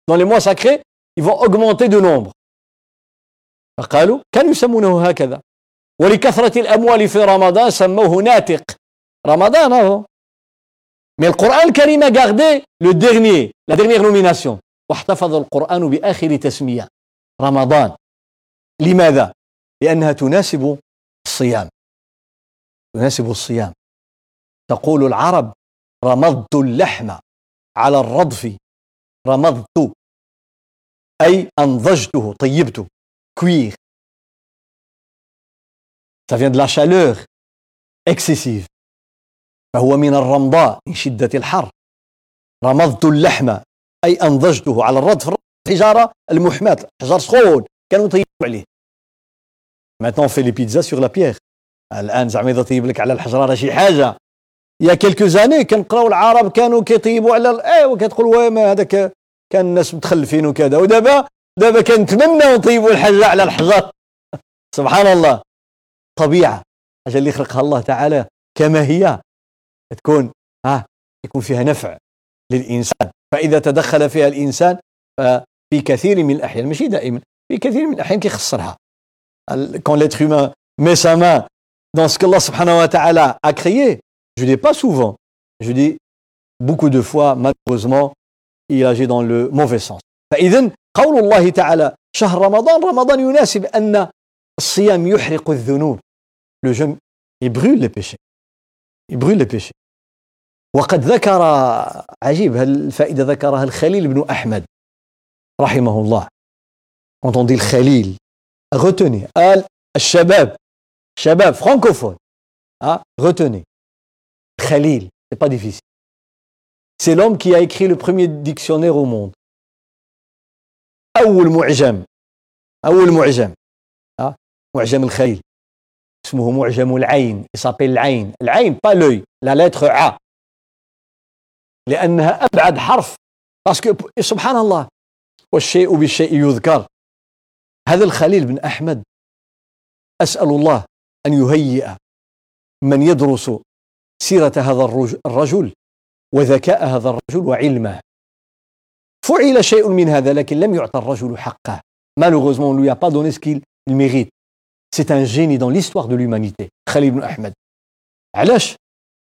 dans les mois sacrés ils vont augmenter de nombre فقالوا كانوا يسمونه هكذا ولكثرة الأموال في رمضان سموه ناتق رمضان هو Le Coran الكريم a gardé le dernier, la. واحتفظ القرآن بآخر تسمية رمضان. لماذا؟ لأنها تناسب الصيام. تناسب الصيام. تقول العرب رمضت اللحم على الرضف رمضت أي أنضجته طيبته cuire ça vient de la chaleur excessive فهو من الرمضاء من شدة الحر. رمضت اللحم أي أنضجته على الردف الحجارة المحماة. حجر سخون كانوا يطيبوا عليه. Maintenant fait les pizzas sur la pierre. الآن زعما إذا طيب لك على الحجرة راه شي حاجة. يا كيلكو زاني كنقراو العرب كانوا كيطيبوا على ايوا كتقول وما هذاك كان الناس متخلفين وكذا. ودابا دابا كنتمنى نطيبوا الحاجة على الحجر. <laughs> سبحان الله. طبيعة. حاجة اللي خلقها الله تعالى كما هي. تكون ها يكون فيها نفع للإنسان فإذا تدخل فيها الإنسان في كثير من الأحيان ماشي دائما في كثير من الأحيان كيخسرها quand l'être humain met sa main dans ce que الله سبحانه وتعالى a créé je dis pas souvent je dis beaucoup de fois malheureusement il agit dans le mauvais sens. فاذا قول الله تعالى شهر رمضان رمضان يناسب أن الصيام يحرق الذنوب. le jeûne brûle les péchés. il brûle les وقد ذكر عجيب الفائدة ذكرها الخليل بن أحمد رحمه الله. عندما الخليل retenez قال الشباب شباب فرانكوفون ها retenez خليل c'est pas difficile c'est l'homme qui a écrit le premier dictionnaire au monde اول معجم اول معجم ها معجم الخليل اسمه معجم العين il s'appelle العين. العين pas l'œil la lettre ع. لأنها أبعد حرف. باسكو سبحان الله. والشيء بالشيء يذكر. هذا الخليل بن أحمد أسأل الله أن يهيئ من يدرس سيرة هذا الرجل وذكاء هذا الرجل وعلمه. فعل شيء من هذا لكن لم يعطى الرجل حقه. On ne lui a pas donné ce c'est un génie dans l'histoire de l'humanité خليل بن أحمد علاش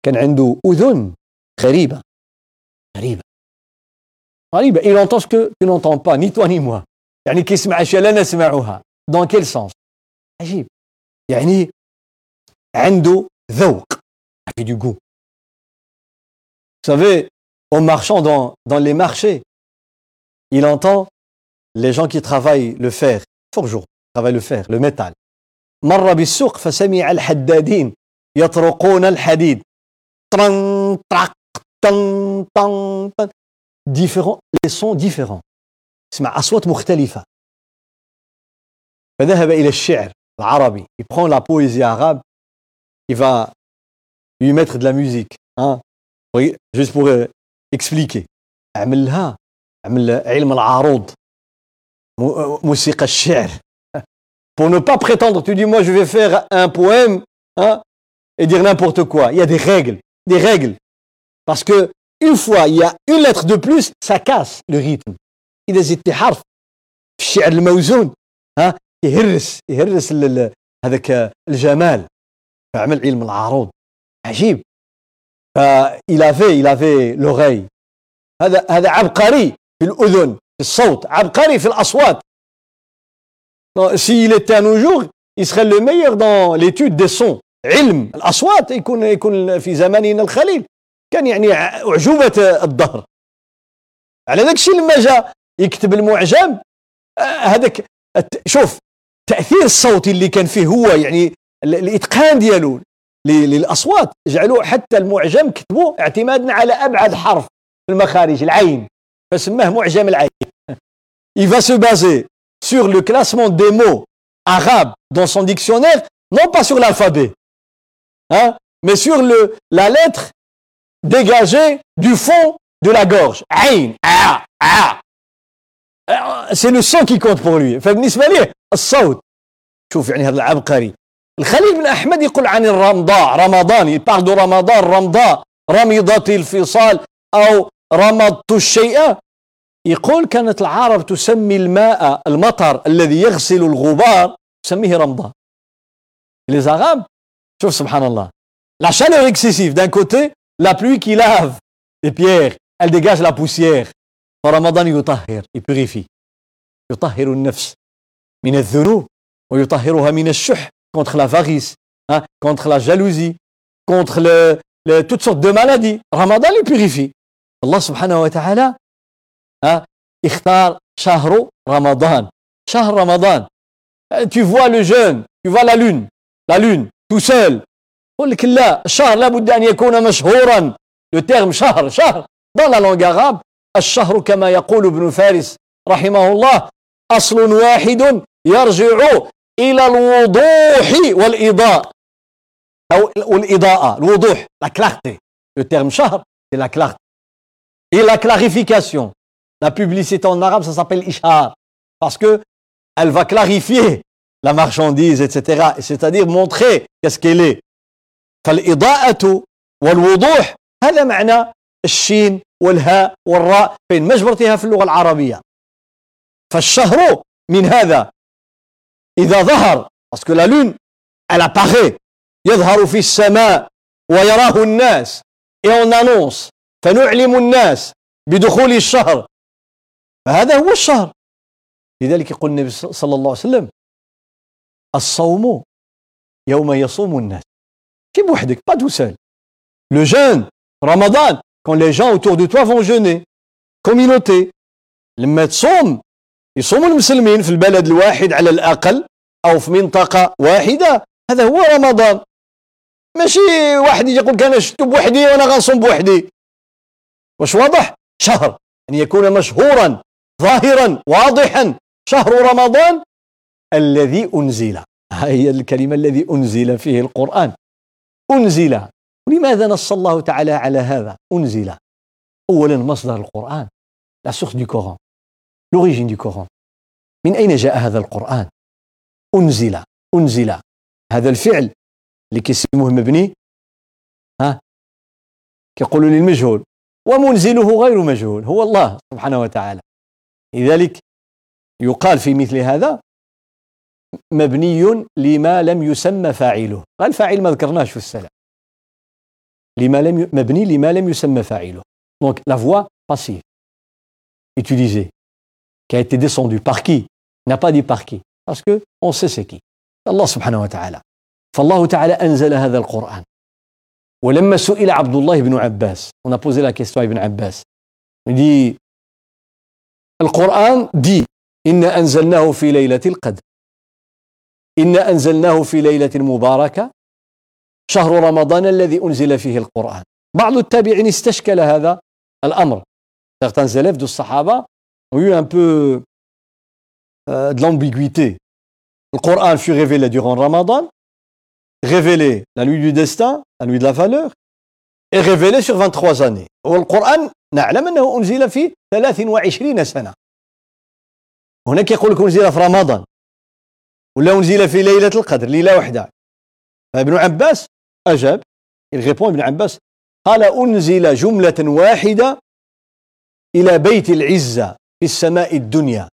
كان عنده أذن غريبة غريبة غريبة il entend ce que tu n'entends pas ni toi ni moi يعني كيسمع أشياء لا نسمعها dans quel sens عجيب يعني عنده ذوق fait du goût vous savez en marchant dans, dans les marchés il entend les gens qui travaillent le fer forgeron travaillent le fer le métal مر بالسوق فسمع الحدادين يطرقون الحديد. طرن طرق طن طن طن différents les sons différents. اسمع أصوات مختلفة. فذهب إلى الشعر العربي. Prend la poésie arabe. Il va lui mettre de la juste pour euh, expliquer. عملها عمل علم العروض. موسيقى الشعر. pour ne pas prétendre tu dis moi je vais faire un poème hein, et dire n'importe quoi il y a des règles des règles parce que une fois il y a une lettre de plus ça casse le rythme اذا زدت حرف في الشعر الموزون ها يهرس يهرس هذاك الجمال عمل علم العروض عجيب فإل افي إل افي لوغي هذا هذا عبقري في الأذن في الصوت عبقري في الأصوات s'il était un jour il serait le meilleur dans l'étude des sons. علم الأصوات يكون يكون في زماننا الخليل كان يعني أعجوبة الدهر على ذاك الشيء لما جاء يكتب المعجم هذاك شوف التاثير الصوتي اللي كان فيه هو يعني الإتقان ديالو للأصوات. جعلوا حتى المعجم كتبوه اعتمادا على أبعد حرف في المخارج العين. فسماه معجم العين. <laughs> Il va se sur le classement des mots arabes dans son dictionnaire non pas sur l'alphabet hein, mais sur le la lettre dégagée du fond de la gorge عين ah, ah. c'est le son qui compte pour lui فبالنسبه ليه الصوت شوف يعني هذا العبقري الخليل بن احمد يقول عن الرمضاء رمضان يبارل دو رمضان رمضاء رمضت الفصال او رمضت الشيء يقول كانت العرب تسمي الماء المطر الذي يغسل الغبار تسميه رمضان les arabes شوف سبحان الله la chaleur excessive d'un côté la pluie qui lave les pierres elle dégage la poussière فرمضان يطهر يبريفي يطهر النفس من الذنوب ويطهرها من الشح contre la varice hein, contre la jalousie contre le, le, toutes sortes de maladies رمضان les purifie الله سبحانه وتعالى hein, اختار شهر رمضان. شهر رمضان. tu vois le jeûne tu vois la lune la lune tout seul. يقول لك لا الشهر لابد أن يكون مشهورا. Le terme شهر شهر. Dans la langue arabe الشهر كما يقول ابن فارس رحمه الله أصل واحد يرجع إلى الوضوح والإضاءة. أو الإضاءة الوضوح la clarté. Le terme شهر c'est la clarté. Et la clarification. La publicité en arabe ça s'appelle ishar. Parce que elle va clarifier la marchandise etc c'est-à-dire montrer qu'est-ce qu'elle est. فالإضاءة والوضوح هذا معنى الشين والهاء والراء فين مجبرتها في اللغة العربية فالشهر من هذا إذا ظهر parce que la lune elle apparaît. يظهر في السماء ويراه الناس et on annonce فنعلم الناس بدخول الشهر فهذا هو الشهر. لذلك يقول النبي صلى الله عليه وسلم الصوم يوم يصوم الناس. كي بوحدك pas toi le jeûne رمضان quand les gens autour de toi vont jeûner communauté لما تصوم يصوم المسلمين في البلد الواحد على الأقل أو في منطقة واحدة. هذا هو رمضان. ماشي واحد يجي يقول أنا شفت بوحدي وأنا غنصوم بوحدي. واش واضح؟ شهر. أن يكون مشهورا. ظاهرا واضحا شهر رمضان الذي أنزل. هي الكلمة الذي أنزل فيه القرآن. أنزل. لماذا نص الله تعالى على هذا؟ أنزل. أولا مصدر القرآن. لا source du Coran. L'origine du Coran. من أين جاء هذا القرآن؟ أنزل. أنزل. هذا الفعل اللي كيسموه مبني ها؟ كيقولوا للمجهول. ومنزله غير مجهول. هو الله سبحانه وتعالى. لذلك يقال في مثل هذا مبني لما لم يسمى فاعله. قال فاعل ما ذكرناش في السلام. لما لم مبني لما لم يسمى فاعله. Donc la voix passive. Utilisée. Qui a été descendue. Par qui? N'a pas dit par qui. Parce que on sait c'est qui. الله سبحانه وتعالى فالله تعالى أنزل هذا القرآن ولما سئل عبد الله بن عباس on a posé la question à Ibn Abbas. Il dit القرآن dit إنا أنزلناه في ليلة القدر إنا أنزلناه في ليلة مباركة شهر رمضان الذي أنزل فيه القرآن بعض التابعين استشكل هذا الأمر certains élèves de Sahaba ont eu un peu euh, de l'ambiguïté. Le Coran fut révélé durant Ramadan, révélé la nuit du destin, la nuit de la valeur, et révélé sur 23 années. والقرآن نعلم أنه أنزل في 23 سنة. هناك يقول لك أنزل في رمضان ولا أنزل في ليلة القدر ليلة واحدة. فابن عباس أجاب répond Ibn Abbas قال أنزل جملة واحدة إلى بيت العزة في السماء الدنيا.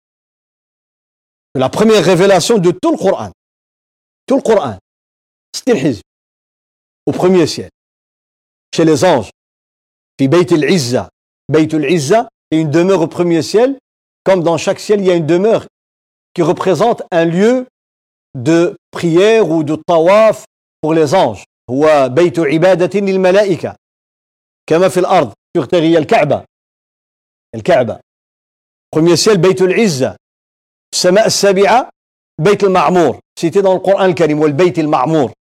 La première révélation de tout le Coran. Tout le Coran. C'était الحزب au premier ciel chez les anges. في بيت العزة بيت العزة est une demeure au premier ciel comme dans chaque ciel il y a une demeure qui représente un lieu de prière ou de tawaf pour les anges هو بيت عبادة للملائكة كما في الأرض sur terre il y a الكعبة الكعبة premier ciel بيت العزة السماء السابعة بيت المعمور سيتي dans القرآن الكريم والبيت المعمور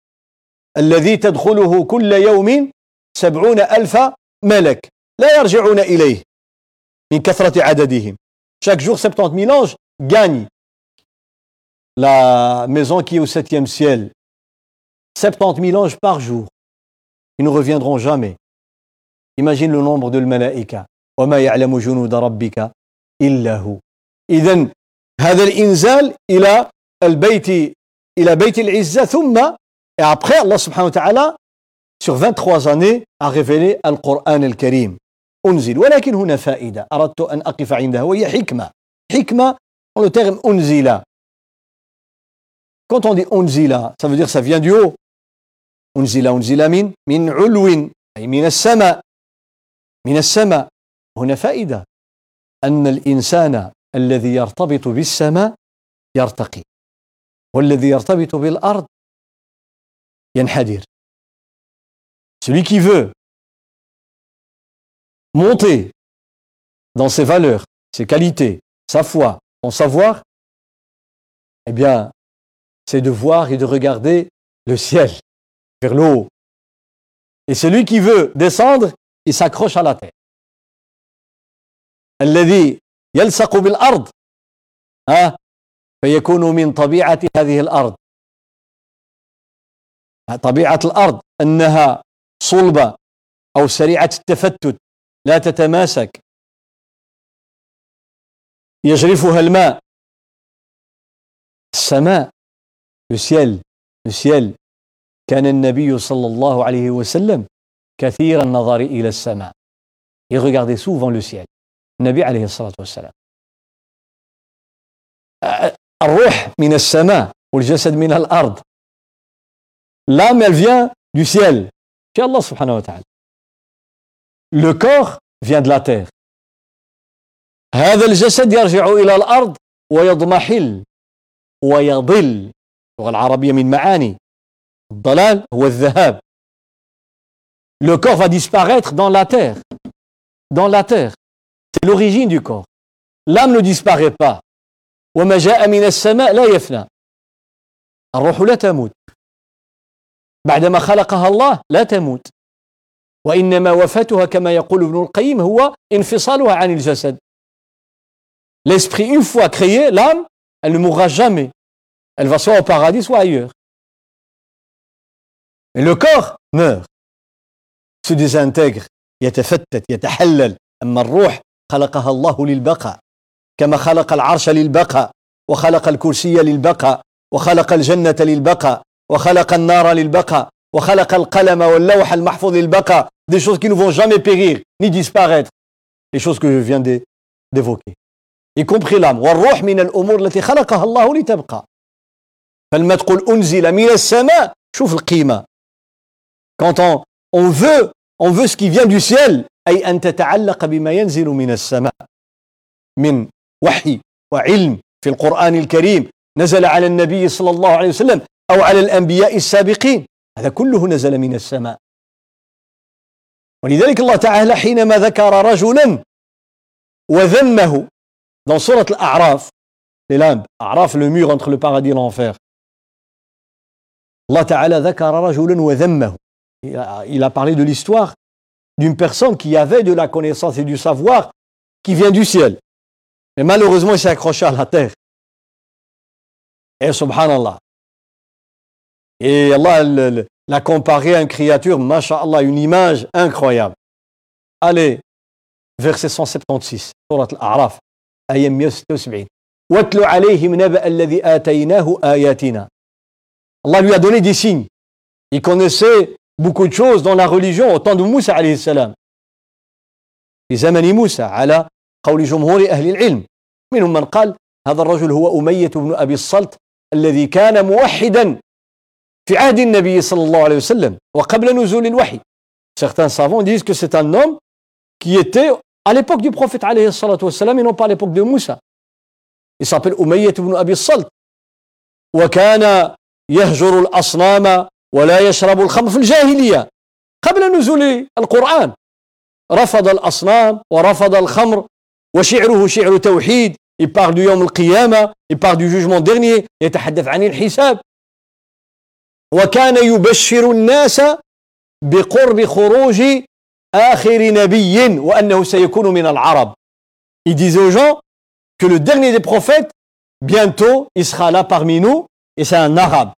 الذي تدخله كل يوم سبعون ألف ملك لا يرجعون إليه من كثرة عددهم chaque jour 70 000 anges gagnent la maison qui est au septième ciel 70 000 anges par jour ils ne reviendront jamais imagine le nombre de الملائكة وما يعلم جنود ربك إلا هو إذا هذا الإنزال إلى البيت إلى بيت العزة ثم et après Allah subhanahu wa ta'ala sur 23 années a révélé القرآن الكريم أنزل. ولكن هنا فائدة. أردت أن أقف عندها وهي حكمة. حكمة. Dans le terme أنزل. Quand on dit أنزل ça veut dire ça vient du haut. أنزل أنزل من من علو. أي من السماء. من السماء. هنا فائدة. أن الإنسان الذي يرتبط بالسماء يرتقي. والذي يرتبط بالأرض ينحدر. Celui qui veut monter dans ses valeurs, ses qualités, sa foi, son savoir, eh bien, c'est de voir et de regarder le ciel vers le haut. Et celui qui veut descendre, il s'accroche à la terre. الذي يلصق بالأرض ها فيكون من طبيعة هذه الأرض طبيعة الأرض أنها صلبة أو سريعة التفتت لا تتماسك. يجرفها الماء. السماء. Le ciel. كان النبي صلى الله عليه وسلم كثير النظر إلى السماء. Il souvent le ciel. النبي عليه الصلاة والسلام. الروح من السماء والجسد من الأرض. Vient du ciel. Chez Allah subhanahu wa ta'ala le corps vient de la terre. هذا الجسد يرجع إلى الأرض ويضمحل. ويضل. اللغة العربية من معاني. الضلال هو الذهاب. Le corps va disparaître dans la terre. Dans la terre. C'est l'origine du corps. L'âme ne disparaît pas. وما جاء من السماء لا يفنى. الروح لا تموت. بعدما خلقها الله لا تموت. وإنما وفاتها كما يقول ابن القيم هو انفصالها عن الجسد. L'esprit, une fois créé, l'âme, elle ne mourra jamais. Elle va soit au paradis, soit ailleurs. Mais le corps meurt, se désintègre, يتفتت يتحلل أما الروح خلقها الله للبقاء كما خلق العرش للبقاء وخلق الكرسي للبقاء وخلق الجنة للبقاء وخلق النار للبقاء وخلق القلم واللوح المحفوظ للبقاء. Des choses qui ne vont jamais périr ni disparaître. Les choses que je viens d'évoquer. Y compris l'âme. والروح من الأمور التي خلقها الله لتبقى. فلما تقول أنزل من السماء. شوف القيمة. On, on veut on veut ce qui vient du ciel أي أن تتعلق بما ينزل من السماء. من وحي وعلم في القرآن الكريم. نزل على النبي صلى الله عليه وسلم أو على الأنبياء السابقين. هذا كله نزل من السماء ولذلك الله تعالى حينما ذكر رجلا وذمه dans سورة الأعراف les limbes أعراف le mur entre le paradis et l'enfer Allah Ta'ala ذكر رجلا وذمه il a parlé de l'histoire d'une personne qui avait de la connaissance et du savoir qui vient du ciel mais malheureusement il s'est accroché à la terre et subhanallah et Allah l'a comparé à une créature, masha'Allah, une image incroyable. Allez, verset 176, surat al-A'raf, ayam 176. واتل عليهم نبأ الذي آتيناه آياتنا Allah lui a donné des signes. Il connaissait beaucoup de choses dans la religion au temps de Moussa عليه السلام في زمن موسى على قول جمهور أهل العلم منهم من قال هذا الرجل هو أمية بن أبي الصلت الذي كان موحدا في عهد النبي صلى الله عليه وسلم وقبل نزول الوحي. Certains savants disent que c'est un homme qui était à l'époque du prophète عليه الصلاة والسلام et non pas à l'époque de Moussa. Il s'appelle أمية بن أبي الصلت وكان يهجر الأصنام ولا يشرب الخمر في الجاهلية قبل نزول القرآن رفض الأصنام ورفض الخمر وشعره شعر توحيد il parle du يوم القيامة il parle du jugement dernier. يتحدث عن الحساب وكان يبشر الناس بقرب خروج آخر نبي وأنه سيكون من العرب il disait aux gens que le dernier des prophètes bientôt il sera là parmi nous et c'est un arabe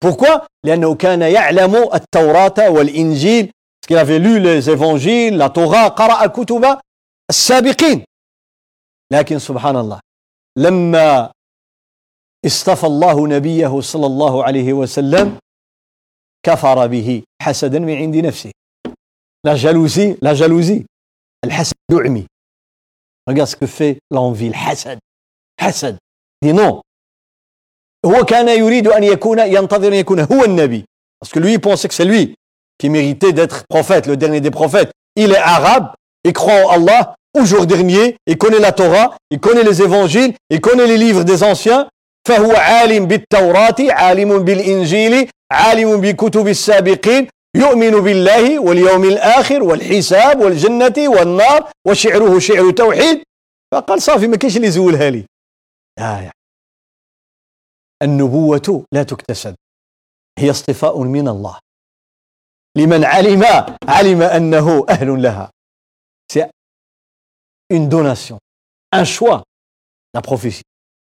pourquoi لأنه كان يعلم التوراة والإنجيل parce qu'il avait lu les évangiles la Torah قرأ كتب السابقين لكن سبحان الله لما اصطفى الله نبيه صلى الله عليه وسلم كفر به حسدا من عند نفسه لا جالوزي لا جالوزي الحسد يعمي regarde ce que fait l'envie الحسد حسد دي نو هو كان يريد ان يكون ينتظر ان يكون هو النبي parce que lui il pensait que c'est lui qui méritait d'être prophète le dernier des prophètes il est arabe il croit en Allah au jour dernier, il connaît la Torah, il connaît les évangiles, il connaît les livres des anciens. فهو عالم بالتوراة عالم بالإنجيل عالم بكتب السابقين يؤمن بالله واليوم الآخر والحساب والجنة والنار وشعره شعر توحيد. فقال صافي ما كاينش اللي يزولها لي. آه النبوة لا تكتسب هي اصطفاء من الله. لمن علم علم أنه أهل لها. Une donation, un choix, la prophétie.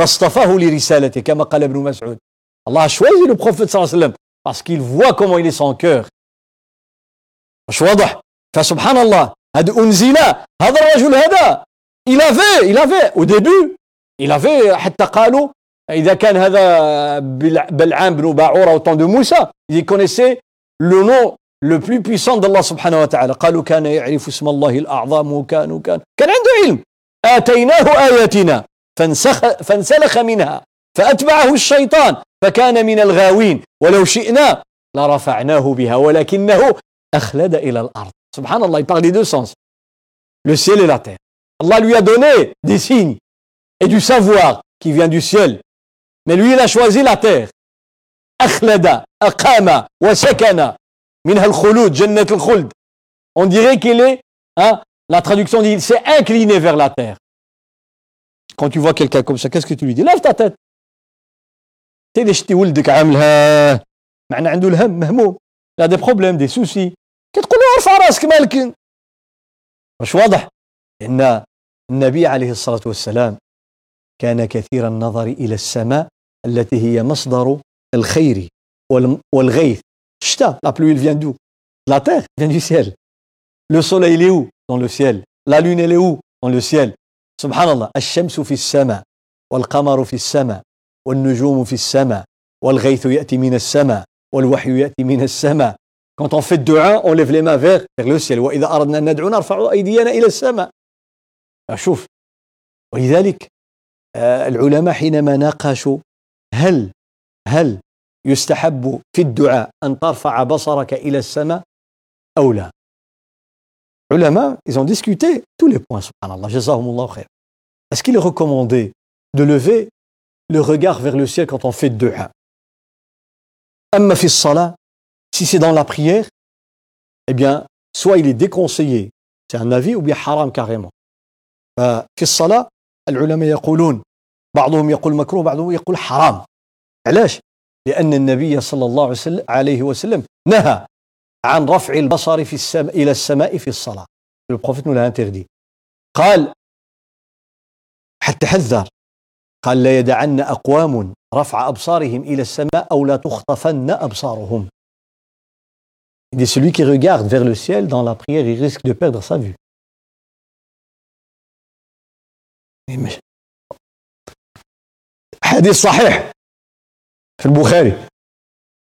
فاصطفاه لرسالته كما قال ابن مسعود. الله choisi le prophète صلى الله عليه وسلم qu'il voit comment il est son cœur. مش واضح. فسبحان الله هذا أنزل هذا الرجل هذا il avait il avait au début il avait حتى قالوا إذا كان هذا بلعام بن باعورة au temps de Moussa il connaissait le nom le plus puissant d'Allah subhanahu wa ta'ala. قالوا كان يعرف اسم الله الأعظم وكان وكان كان عنده علم. آتيناه آياتنا. فانسخ فانسلخ منها فأتبعه الشيطان فكان من الغاوين ولو شئنا لرفعناه بها ولكنه أخلد إلى الأرض. سبحان الله يبارل دو سونس لو سيل لا تير الله lui a دي des اي دو سافوار كي qui دو du مي لو lui il a choisi أخلد أقام وسكن منها الخلود جنة الخلد. On dirait qu'il est hein, la traduction dit il s'est incliné vers la terre. Quand tu vois quelqu'un comme ça qu'est-ce que tu lui dis? Lève ta tête. تدي شتي ولدك عاملها معنى عنده الهم مهموم il a des problèmes des soucis كتقول له ارفع راسك مالك مش واضح ان النبي عليه الصلاه والسلام كان كثير النظر إلى السماء التي هي مصدر الخير والغيث la pluie, elle vient d'où? La terre vient du ciel. Le soleil, il est où? Dans le ciel. La lune, elle est où? Dans le ciel. Subhanallah. الشمس في السماء والقمر في السماء والنجوم في السماء والغيث يأتي من السماء والوحي يأتي من السماء Quand on fait dua, on lève les mains vers, vers le ciel. وإذا أردنا أن ندعو نرفع أيدينا إلى السماء. شوف ولذلك العلماء حينما ناقشوا هل هل يستحب في الدعاء أن ترفع بصرك إلى السماء أو لا علماء ils ont discuté tous les points subhanallah jazahumullah khair est-ce qu'il est recommandé de lever le regard vers le ciel quand on fait dua أما في الصلاة si c'est dans la prière eh bien soit il est déconseillé c'est un avis ou bien haram carrément ففي الصلاة العلماء يقولون بعضهم يقول مكروه بعضهم يقول حرام علاش لأن النبي صلى الله عليه وسلم نهى عن رفع البصر في السماء إلى السماء في الصلاة. Le prophète nous l'a قال حتى حذر. قال لا يدعن أقوام رفع أبصارهم إلى السماء أو لا تخطفن أبصارهم. Il dit celui qui regarde vers le ciel dans la prière, il risque de perdre sa vue. حديث صحيح في البخاري.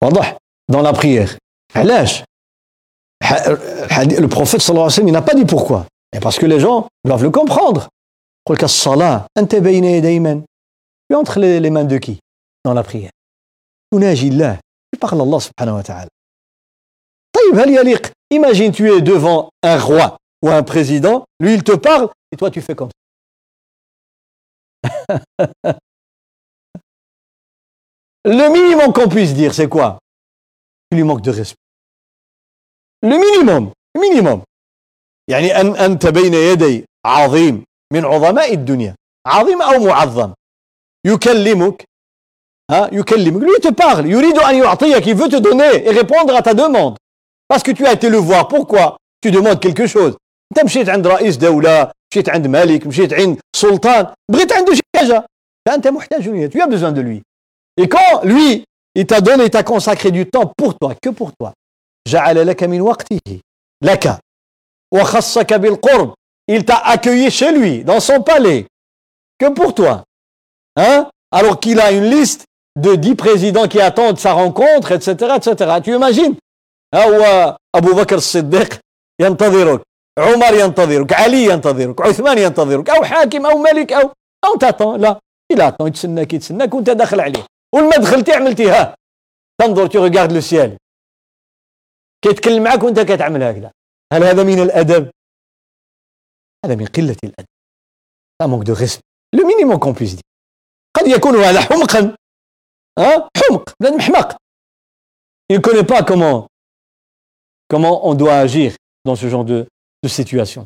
واضح؟ dans la prière. علاش؟ le prophète sallallahu alayhi wa sallam, il n'a pas dit pourquoi. Et parce que les gens doivent le comprendre. Tu entre les, mains de qui dans la prière? Tu parles à Allah subhanahu wa ta'ala. Imagine tu es devant un roi ou un président, lui il te parle et toi tu fais comme ça. <laughs> le minimum qu'on puisse dire c'est quoi? Tu lui manques de respect. Le minimum, le minimum. يعني أن أنت بين يدي عظيم من عظماء الدنيا عظيم أو معظم يكلمك ها يكلمك lui te parle يريد أن يعطيك il veut te donner et répondre à ta demande parce que tu as été le voir pourquoi tu demandes quelque chose انت مشيت عند رئيس دولة مشيت عند ملك مشيت عند سلطان بغيت عنده شي حاجة فأنت محتاج إليه tu as besoin de lui Et quand lui, il t'a donné, il t'a consacré du temps pour toi, que pour toi. Il t'a accueilli chez lui, dans son palais, que pour toi. Hein? Alors qu'il a une liste de dix présidents qui attendent sa rencontre, etc., etc. Tu imagines? Abu Bakr Siddiq ينتظرك عمر ينتظرك علي ينتظرك عثمان ينتظرك أو حاكم أو ملك أو أو t'attend là il attend يتسناك يتسناك وانت داخل عليه ولما دخلتي عملتي ها تنظر tu regardes le ciel كيتكلم معك وانت كتعمل هكذا. هل هذا من الأدب؟ هذا من قلة الأدب. le manque de respect le minimum qu'on puisse dire قد يكون هذا حمقا. ها؟ حمق. بنادم محمق il ne connaît pas comment comment on doit agir dans ce genre de, de situation.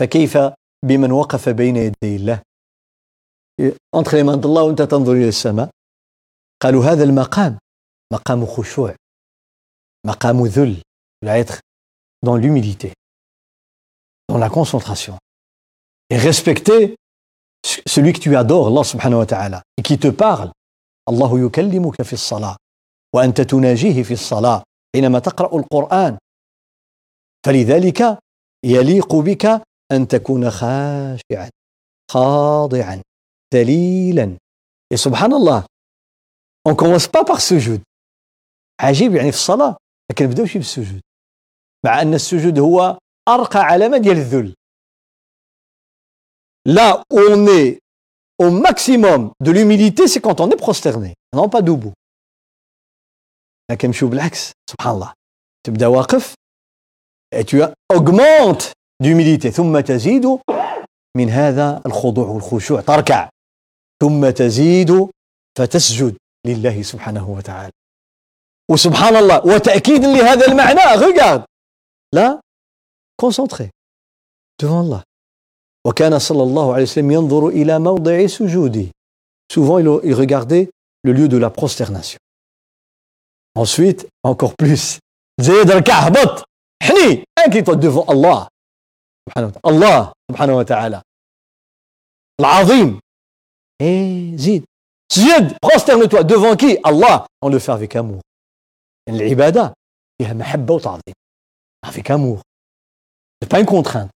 فكيف بمن وقف بين يدي الله؟ entre les mains d'Allah وأنت تنظر إلى السماء. قالوا هذا المقام. مقام خشوع. مقام ذل doit être dans l'humilité dans la concentration et respecter celui que tu adores Allah subhanahu wa ta'ala et qui te parle الله يكلمك في الصلاة وأنت تناجيه في الصلاة حينما تقرأ القرآن فلذلك يليق بك أن تكون خاشعا خاضعا ذليلا سبحان الله On commence pas par sujoud. عجيب يعني في الصلاة ما كنبداوش بالسجود مع أن السجود هو أرقى علامة ديال الذل. Là où on est au maximum de l'humilité, c'est quand on est prosterné, non pas بالعكس سبحان الله تبدا واقف et tu augmentes d'humilité. ثم تزيد من هذا الخضوع والخشوع تركع ثم تزيد فتسجد لله سبحانه وتعالى وسبحان الله وتأكيد لهذا المعنى regarde لا concentré devant Allah وكان صلى الله عليه وسلم ينظر إلى موضع سجوده souvent il, regardait le lieu de la prosternation ensuite encore plus زيد ركع هبط حني انكي devant الله سبحانه وتعالى الله سبحانه وتعالى العظيم ايه زيد سجد prosterne-toi devant qui Allah on le fait avec amour العبادة فيها محبة وتعظيم. amour c'est pas une contrainte.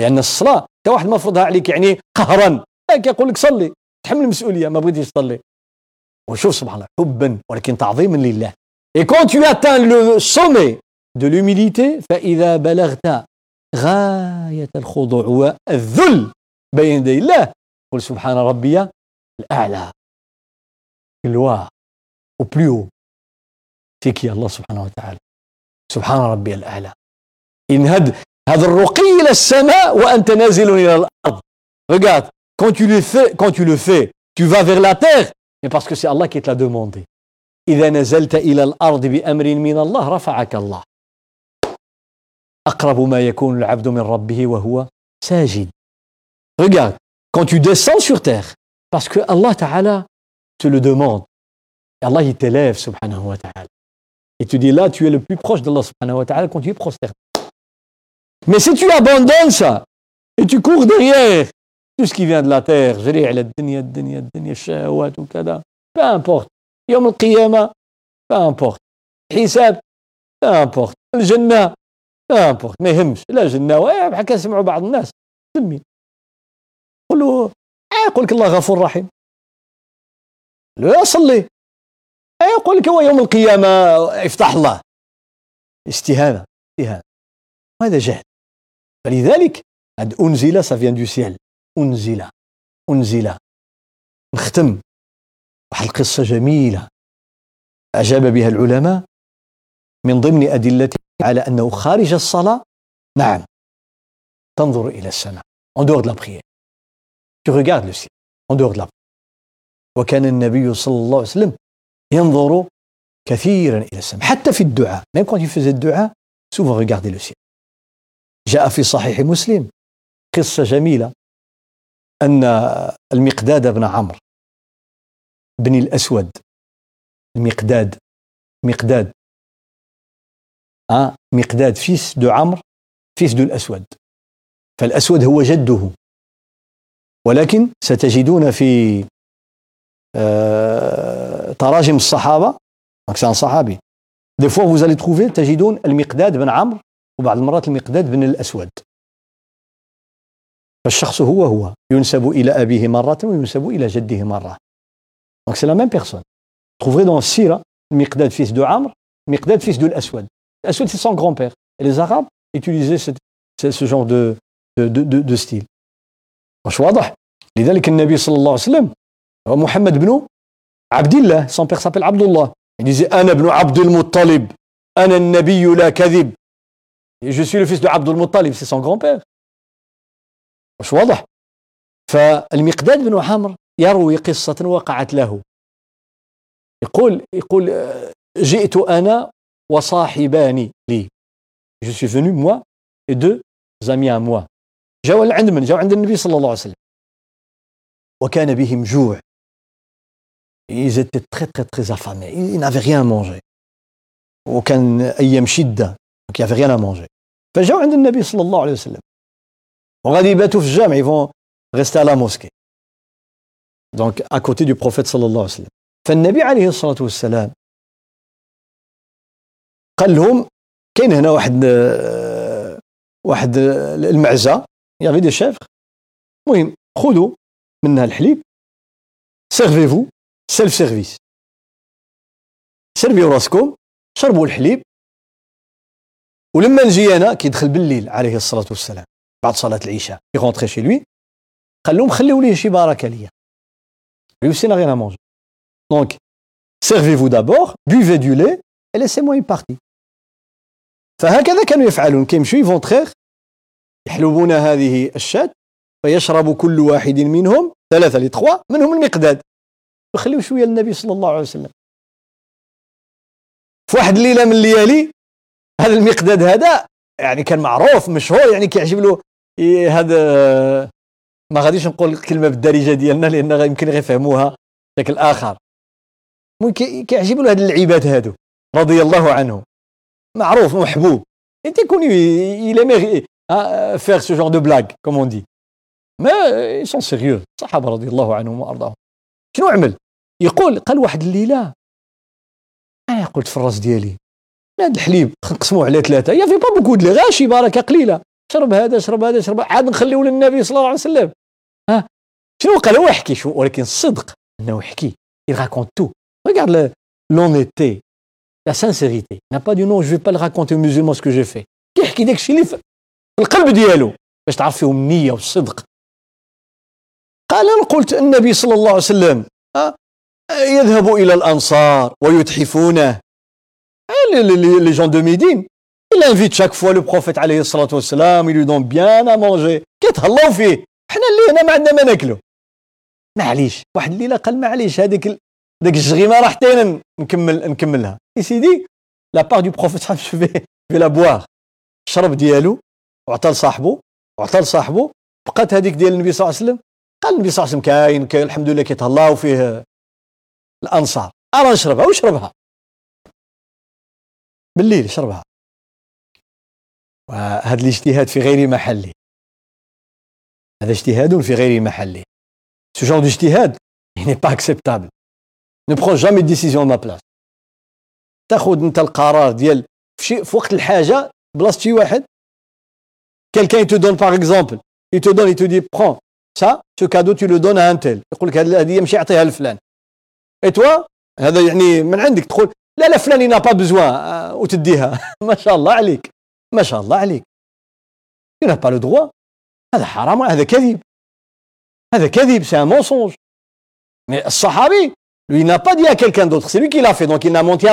لأن الصلاة انت واحد ما فرضها عليك يعني قهرا. كيقول لك صلي. تحمل المسؤولية ما بغيتيش تصلي. وشوف سبحان الله حبا ولكن تعظيما لله. Et quand tu atteins le sommet de l'humilité فإذا بلغت غاية الخضوع والذل بين يدي الله قل سبحان ربي الأعلى. Gloire. Au qui Allah subhanahu wa ta'ala سبحان ربي الأعلى إن هذا هذا الرقي إلى السماء وأنت نازل إلى الأرض regarde quand tu le fais quand tu le fais tu vas vers la terre mais parce que c'est Allah qui te l'a demandé إذا نزلت إلى الأرض بأمر من الله رفعك الله أقرب ما يكون العبد من ربه وهو ساجد regarde quand tu descends sur terre parce que Allah Ta'ala te le demande. Allah, il t'élève, subhanahu wa ta'ala. Et tu dis là, tu es le plus proche d'Allah subhanahu wa ta'ala quand tu es prosterné. Mais si tu abandonnes ça, et tu cours derrière tout ce qui vient de la terre, peu importe. يوم القيامة peu importe. حساب peu importe. الجنة peu importe. ما يهمش لا جنة بحال كنسمعوا بعض الناس سمي قول له يقول لك الله غفور رحيم لا صلي يقول لك هو يوم القيامة افتح الله. استهانة استهانة. هذا جهل. فلذلك هاد أنزل vient du ciel. أنزل أنزل. نختم واحد القصة جميلة. أجاب بها العلماء من ضمن أدلته على أنه خارج الصلاة؟ نعم. تنظر إلى السماء en dehors de la prière. Tu regardes le ciel en dehors de la prière. وكان النبي صلى الله عليه وسلم ينظر كثيرا إلى السماء حتى في الدعاء. Même quand le dua souvent regarder le ciel. جاء في صحيح مسلم قصة جميلة أن المقداد بن عمرو بن الأسود. المقداد مقداد. آه مقداد fils de عمرو fils de الأسود. فالأسود هو جده. ولكن ستجدون في تراجم الصحابة. ماك صحابي. des fois vous allez trouver تجدون المقداد بن عمرو وبعض المرات المقداد بن الاسود فالشخص هو هو ينسب إلى ابيه مره وينسب إلى جده مره donc c'est la même personne trouvez dans السيره المقداد fils de عمرو مقداد fils de الاسود الاسود c'est son grand-père les Arabes utilisaient ce genre de de de style واش واضح لذلك النبي صلى الله عليه وسلم محمد بن عبد الله. Son père s'appelle Abdullah. Il disait أنا ابن عبد المطلب أنا النبي لا كذب je suis le fils de عبد المطلب c'est son grand-père. مش واضح فالمقداد بن عمرو يروي قصة وقعت له يقول يقول جئت أنا وصاحبان لي venu moi et deux amis à moi. جاوا عند من جاوا عند النبي صلى الله عليه وسلم وكان بهم جوع ils étaient très très très affamés. Ils n'avaient rien à manger. وكان أيام شدة donc il n'y avait rien à manger. فجاوا عند النبي صلى الله عليه وسلم وغادي يباتوا في الجامع ils vont rester à la mosquée. Donc à côté du prophète صلى الله عليه وسلم فالنبي عليه الصلاة والسلام قال لهم كاين هنا واحد واحد المعزة il y avait des chèvres المهم خذوا منها الحليب servez-vous self-service سيرفيو راسكم شربوا الحليب ولما نجي أنا كيدخل بالليل عليه الصلاه والسلام بعد صلاه العشاء il rentrait chez lui قال لهم خليوا لي شي بركه ليا à manger. Donc, servez-vous d'abord, buvez du lait et laissez-moi une partie. فهكذا كانوا يفعلون كيمشوا يفونتخيغ يحلبون هذه الشاة فيشرب كل واحد منهم ثلاثة لتخوا منهم المقداد وخليوا شوية للنبي صلى الله عليه وسلم. في واحد الليلة من الليالي هذا المقداد هذا يعني كان معروف مشهور يعني كيعجب له هذا ما غاديش نقول الكلمة بالدارجة ديالنا لأن يمكن غير يفهموها بشكل آخر. كيعجبوا له هاد اللعيبات هادو رضي الله عنه معروف محبوب. إنت كون il aimait faire ce genre de blague comme on dit. Mais ils sont sérieux. الصحابة رضي الله عنهم وأرضاهم. شنو عمل؟ يقول قال واحد الليلة أنا قلت في الراس ديالي هذا الحليب نقسموه على ثلاثة. il y avait pas beaucoup de lait غير شي بركه قليلة. شرب هذا شرب هذا شرب عاد نخليه للنبي صلى الله عليه وسلم. ها؟ شنو قال؟ هو يحكي شو ولكن الصدق إنه يحكي. Il raconte tout. Regarde l'honnêteté la sincérité. N'a pas dit non je vais pas le raconter aux musulmans ce que j'ai fait. كيحكي داك الشيء اللي في القلب ديالو باش تعرف فيهم النية والصدق. قال أنا قلت النبي صلى الله عليه وسلم يذهب إلى الأنصار ويتحفونه. les gens de Médine. Il invite chaque fois le prophète alayhi salatu wassalam, il lui donne bien à manger. كيتهلاو فيه حنا اللي هنا ما عندنا ما ناكلو. معليش واحد الليلة قال معليش هذيك ديك الشغيمة راه حتى نكمل نكملها. يا سيدي la part du prophète vais vais la boire شرب ديالو وعطى لصاحبه وعطى لصاحبه بقات هذيك ديال النبي صلى الله عليه وسلم قال النبي صلى الله عليه وسلم كاين كاين الحمد لله كيتهلاو فيه الأنصار. أرى نشربها وشربها بالليل شربها. وهذا الاجتهاد في غير محله هذا اجتهاد في غير محله il n'est pas acceptable. Ne prends jamais de décision à ma place. تأخذ أنت القرار ديال في, وقت الحاجة بلاصة شي واحد. Par exemple il te donne il te dit prends ça ce cadeau tu le donnes à un tel. يقول لك هذه مشي أعطيها لفلان. Toi هذا يعني من عندك تقول لا لا فلان n'a pas besoin وتديها. <laughs> ما شاء الله عليك ما شاء الله عليك. N'as pas le droit. هذا حرام هذا كذب. هذا كذب c'est un mensonge. Mais الصحابي il n'a pas dit à quelqu'un d'autre. C'est lui qui l'a fait donc il n'a menti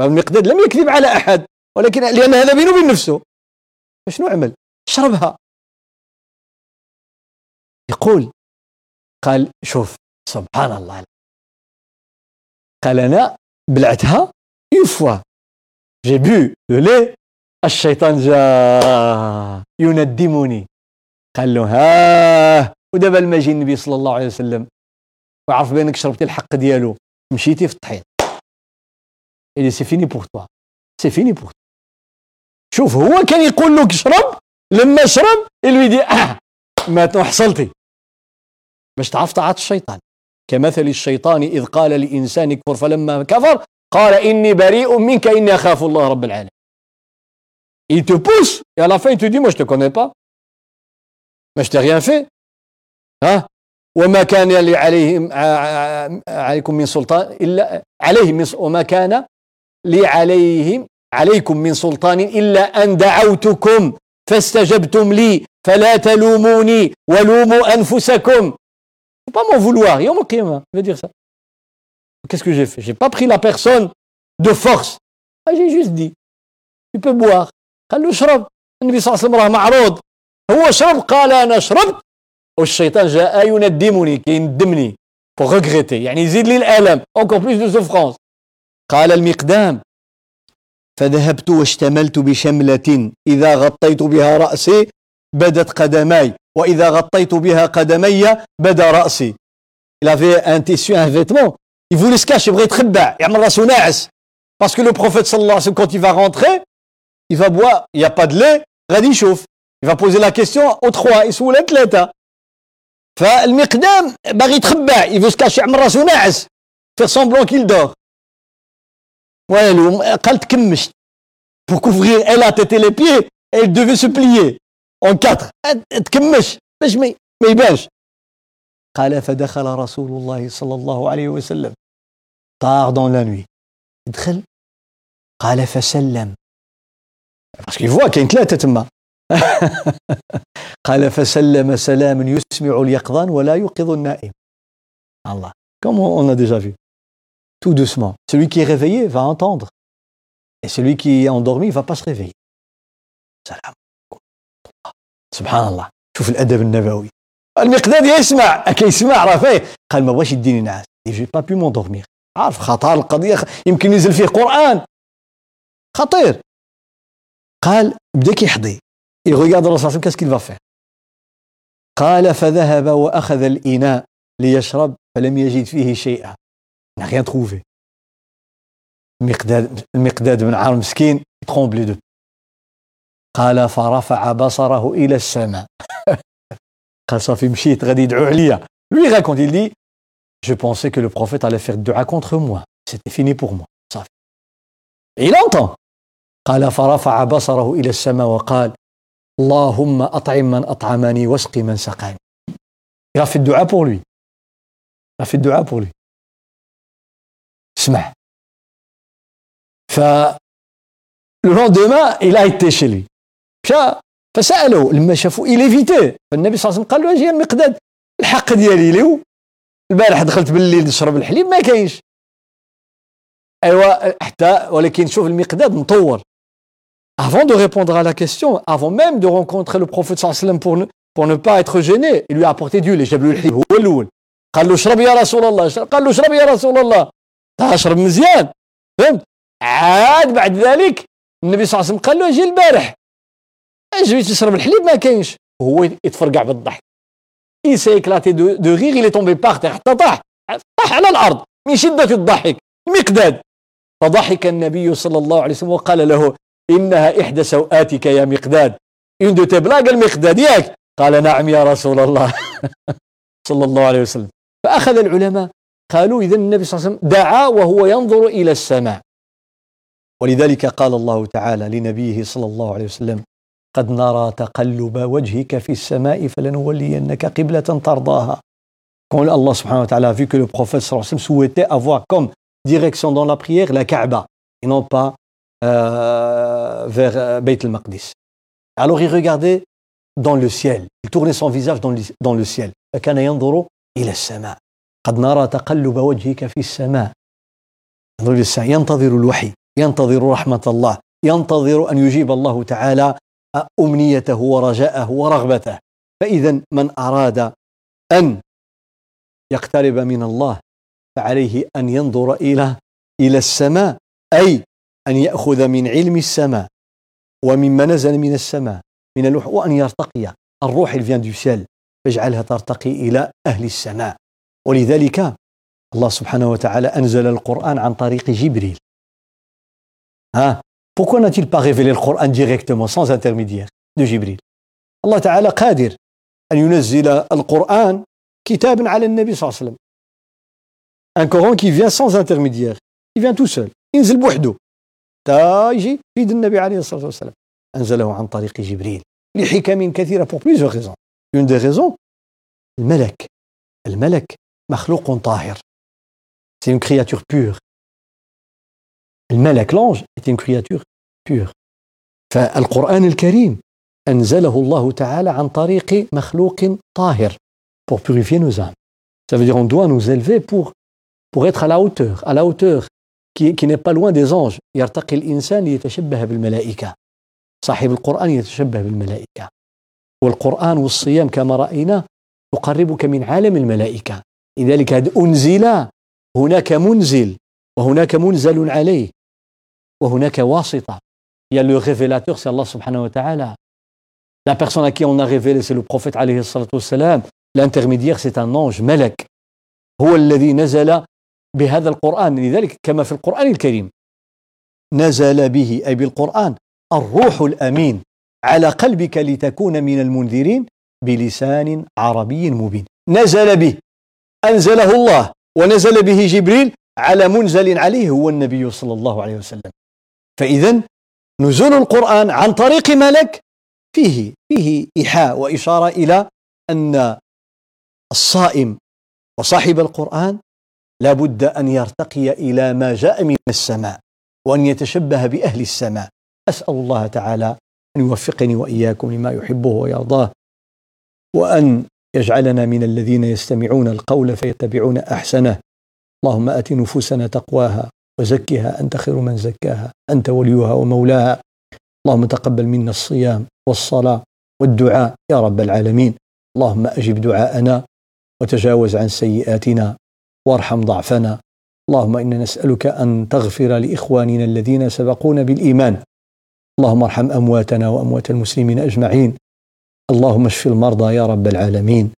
لم يكذب على أحد. ولكن لأن هذا بينه وبين نفسه. شنو عمل؟ اشربها يقول قال شوف سبحان الله. قال أنا بلعتها une fois j'ai bu le lait الشيطان جاء يندمني. قال له ها ودابا لما يجي النبي صلى الله عليه وسلم. وعرف بأنك شربتي الحق ديالو. مشيتي في الطحين اللي c'est fini pour toi c'est fini pour شوف هو كان يقول لك شرب لما شرب اللي يدي آه ما حصلتي باش تعرف طاعة الشيطان. كمثل الشيطان إذ قال لإنسان كفر فلما كفر قال إني بريء منك إني أخاف الله رب العالمين Il te pousse et à la fin il te dit moi je te connais pas. Mais je t'ai rien fait. Hein وما كان لي عليهم عليكم من سلطان إلا عليهم وما كان لي عليهم عليكم من سلطان إلا أن دعوتكم فاستجبتم لي فلا تلوموني ولوموا أنفسكم pas m'en vouloir. يوم القيامة il veut dire ça. Qu'est-ce que j'ai fait? J'ai pas pris la personne de force. Ah, j'ai juste dit tu peux boire. له اشرب النبي صلى الله عليه وسلم راه معروض هو شرب قال أنا شربت والشيطان جاء يندمني كيندمني pour regretter. يعني يزيد لي الالم encore plus de souffrance. قال المقدام فذهبت واشتملت بشملة إذا غطيت بها رأسي بدت قدماي وإذا غطيت بها قدمي بدا رأسي il avait un tissu un vêtement il voulait se cacher يبغى يتخبع يعمل راسه ناعس parce que le prophète صلى الله عليه وسلم quand il va rentrer il va boire il n'y a pas de lait غادي يشوف il va poser la question aux trois يسول ثلاثة فالمقدام باغي يتخبع il veut se cacher يعمل راسه ناعس faire semblant qu'il dort والو قال تكمشت pour couvrir elle a tête et les pieds elle devait se plier En quatre تكمش. باش ما يبانش. قال فدخل رسول الله صلى الله عليه وسلم. طار dans la nuit. دخل. قال فسلم. parce qu'il voit كاين ثلاثة تما قال فسلم سلام يسمع اليقظان ولا يوقظ النائم. الله. On a déjà vu. Tout doucement. Celui qui est réveillé va entendre. Et celui qui est endormi va pas se réveiller. سلام سبحان الله. شوف الأدب النبوي. المقداد يسمع. كيسمع راه فيه. قال ما بغاش يديني نعاس. j'ai pas pu m'endormir عارف خطر القضية. يمكن ينزل فيه قرآن. خطير. قال بدأ كيحضي. Regarde الرسول صلى الله عليه وسلم. قال فذهب وأخذ الإناء ليشرب فلم يجد فيه شيئا. N'a rien trouvé. المقداد المقداد بن عامر مسكين. tremblait de قال فرفع بصره إلى السماء. <laughs> قال صافي مشيت غادي يدعو عليا. lui raconte يقول لي je pensais que le prophète allait faire دعاء contre moi c'était fini pour moi صافي et l'entend قال فرفع بصره إلى السماء وقال اللهم اطعم من اطعمني واسقي من سقاني راه في الدعاء pour lui راه في الدعاء pour lui اسمع ف le lendemain il était chez lui فسألوا لما شافوا évitait فالنبي صلى الله عليه وسلم قال له أجي المقداد الحق ديالي لي البارح دخلت بالليل نشرب الحليب ما كاينش. أيوا حتى ولكن شوف المقداد مطور avant de répondre à la question avant même de rencontrer le prophète صلى الله عليه وسلم pour ne, pour ne pas être gêné il lui a apporté du lait جاب له الحليب هو الأول. قال له اشرب يا رسول الله قال له اشرب يا رسول الله. اشرب مزيان. فهمت؟ عاد بعد ذلك النبي صلى الله عليه وسلم قال له أجي البارح. أجي تشرب الحليب ما كاينش هو يتفرقع بالضحك de, de rire il est tombé par terre. حتى طاح طاح على الأرض من شده الضحك المقداد فضحك النبي صلى الله عليه وسلم وقال له إنها إحدى سوآتك يا مقداد إن دو تبلاغ المقداد ياك قال نعم يا رسول الله صلى الله عليه وسلم فأخذ العلماء قالوا إذا النبي صلى الله عليه وسلم دعا وهو ينظر إلى السماء ولذلك قال الله تعالى لنبيه صلى الله عليه وسلم قد نرى تقلب وجهك في السماء فلنولينك قبلة ترضاها Quand Allah subhanahu wa ta'ala a vu que le prophète sallallahu souhaitait avoir comme direction dans la prière la Kaaba et non pas euh, vers euh, Beit al-Maqdis. Alors il regardait dans le ciel, il tournait son visage dans le, dans le ciel. فكان ينظر إلى السماء قد نرى تقلب وجهك في السماء ينتظر الوحي ينتظر رحمة الله ينتظر أن يجيب الله تعالى أمنيته ورجاءه ورغبته. فإذا من أراد أن يقترب من الله فعليه أن ينظر إلى إلى السماء أي أن يأخذ من علم السماء ومما نزل من السماء من اللوح وأن يرتقي. الروح vient du ciel فاجعلها ترتقي إلى أهل السماء. ولذلك الله سبحانه وتعالى أنزل القرآن عن طريق جبريل. ها؟ Pourquoi n'a-t-il pas révélé le Coran directement, sans intermédiaire de Jibril Allah Ta'ala قادر أن ينزل القرآن كتابا على الله عليه وسلم Un Coran qui vient sans intermédiaire, qui vient tout seul, ينزل بوحده تا يجي في يد النبي عليه الصلاة والسلام أنزله عن طريق جبريل لحكم كثيرة pour plusieurs raisons Une des raisons الملك الملك مخلوق طاهر C'est une créature pure الملك l'ange est une créature pure فالقرآن الكريم أنزله الله تعالى عن طريق مخلوق طاهر pour purifier nos âmes. Ça veut dire on doit nous élever pour, pour être à la hauteur, à la hauteur qui, qui n'est pas loin des anges. يرتقي الإنسان يتشبه بالملائكة. صاحب القرآن يتشبه بالملائكة. والقرآن والصيام كما رأينا يقربك من عالم الملائكة. لذلك أنزل هناك منزل وهناك منزل عليه وهناك واسطة. Il y a le révélateur c'est Allah subhanahu wa ta'ala. La personne à qui on a révélé c'est le prophète alayhi c'est un ange ملك هو الذي نزل بهذا القرآن لذلك كما في القرآن الكريم نزل به أي بالقرآن الروح الأمين على قلبك لتكون من المنذرين بلسان عربي مبين نزل به أنزله الله ونزل به جبريل على منزل عليه هو النبي صلى الله عليه وسلم فإذا نزول القرآن عن طريق ملك فيه فيه إيحاء وإشارة إلى أن الصائم وصاحب القرآن لابد أن يرتقي إلى ما جاء من السماء وأن يتشبه بأهل السماء. أسأل الله تعالى أن يوفقني وإياكم لما يحبه ويرضاه وأن يجعلنا من الذين يستمعون القول فيتبعون أحسنه. اللهم آت نفوسنا تقواها وزكها أنت خير من زكاها أنت وليها ومولاها. اللهم تقبل منا الصيام والصلاة والدعاء يا رب العالمين. اللهم أجب دعاءنا وتجاوز عن سيئاتنا وارحم ضعفنا. اللهم إنا نسألك أن تغفر لإخواننا الذين سبقونا بالإيمان. اللهم ارحم أمواتنا وأموات المسلمين أجمعين. اللهم اشف المرضى يا رب العالمين.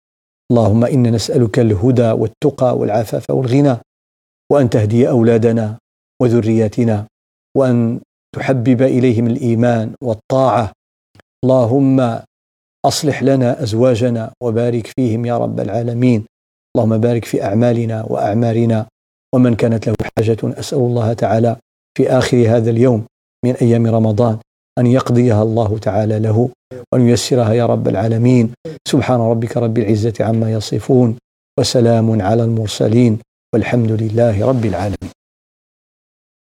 اللهم إنا نسألك الهدى والتقى والعفاف والغنى. وأن تهدي أولادنا وذرياتنا وأن تحبب إليهم الإيمان والطاعة. اللهم أصلح لنا أزواجنا وبارك فيهم يا رب العالمين. اللهم بارك في أعمالنا وأعمارنا. ومن كانت له حاجة أسأل الله تعالى في آخر هذا اليوم من أيام رمضان أن يقضيها الله تعالى له وأن ييسرها يا رب العالمين. سبحان ربك رب العزة عما يصفون وسلام على المرسلين والحمد لله رب العالمين.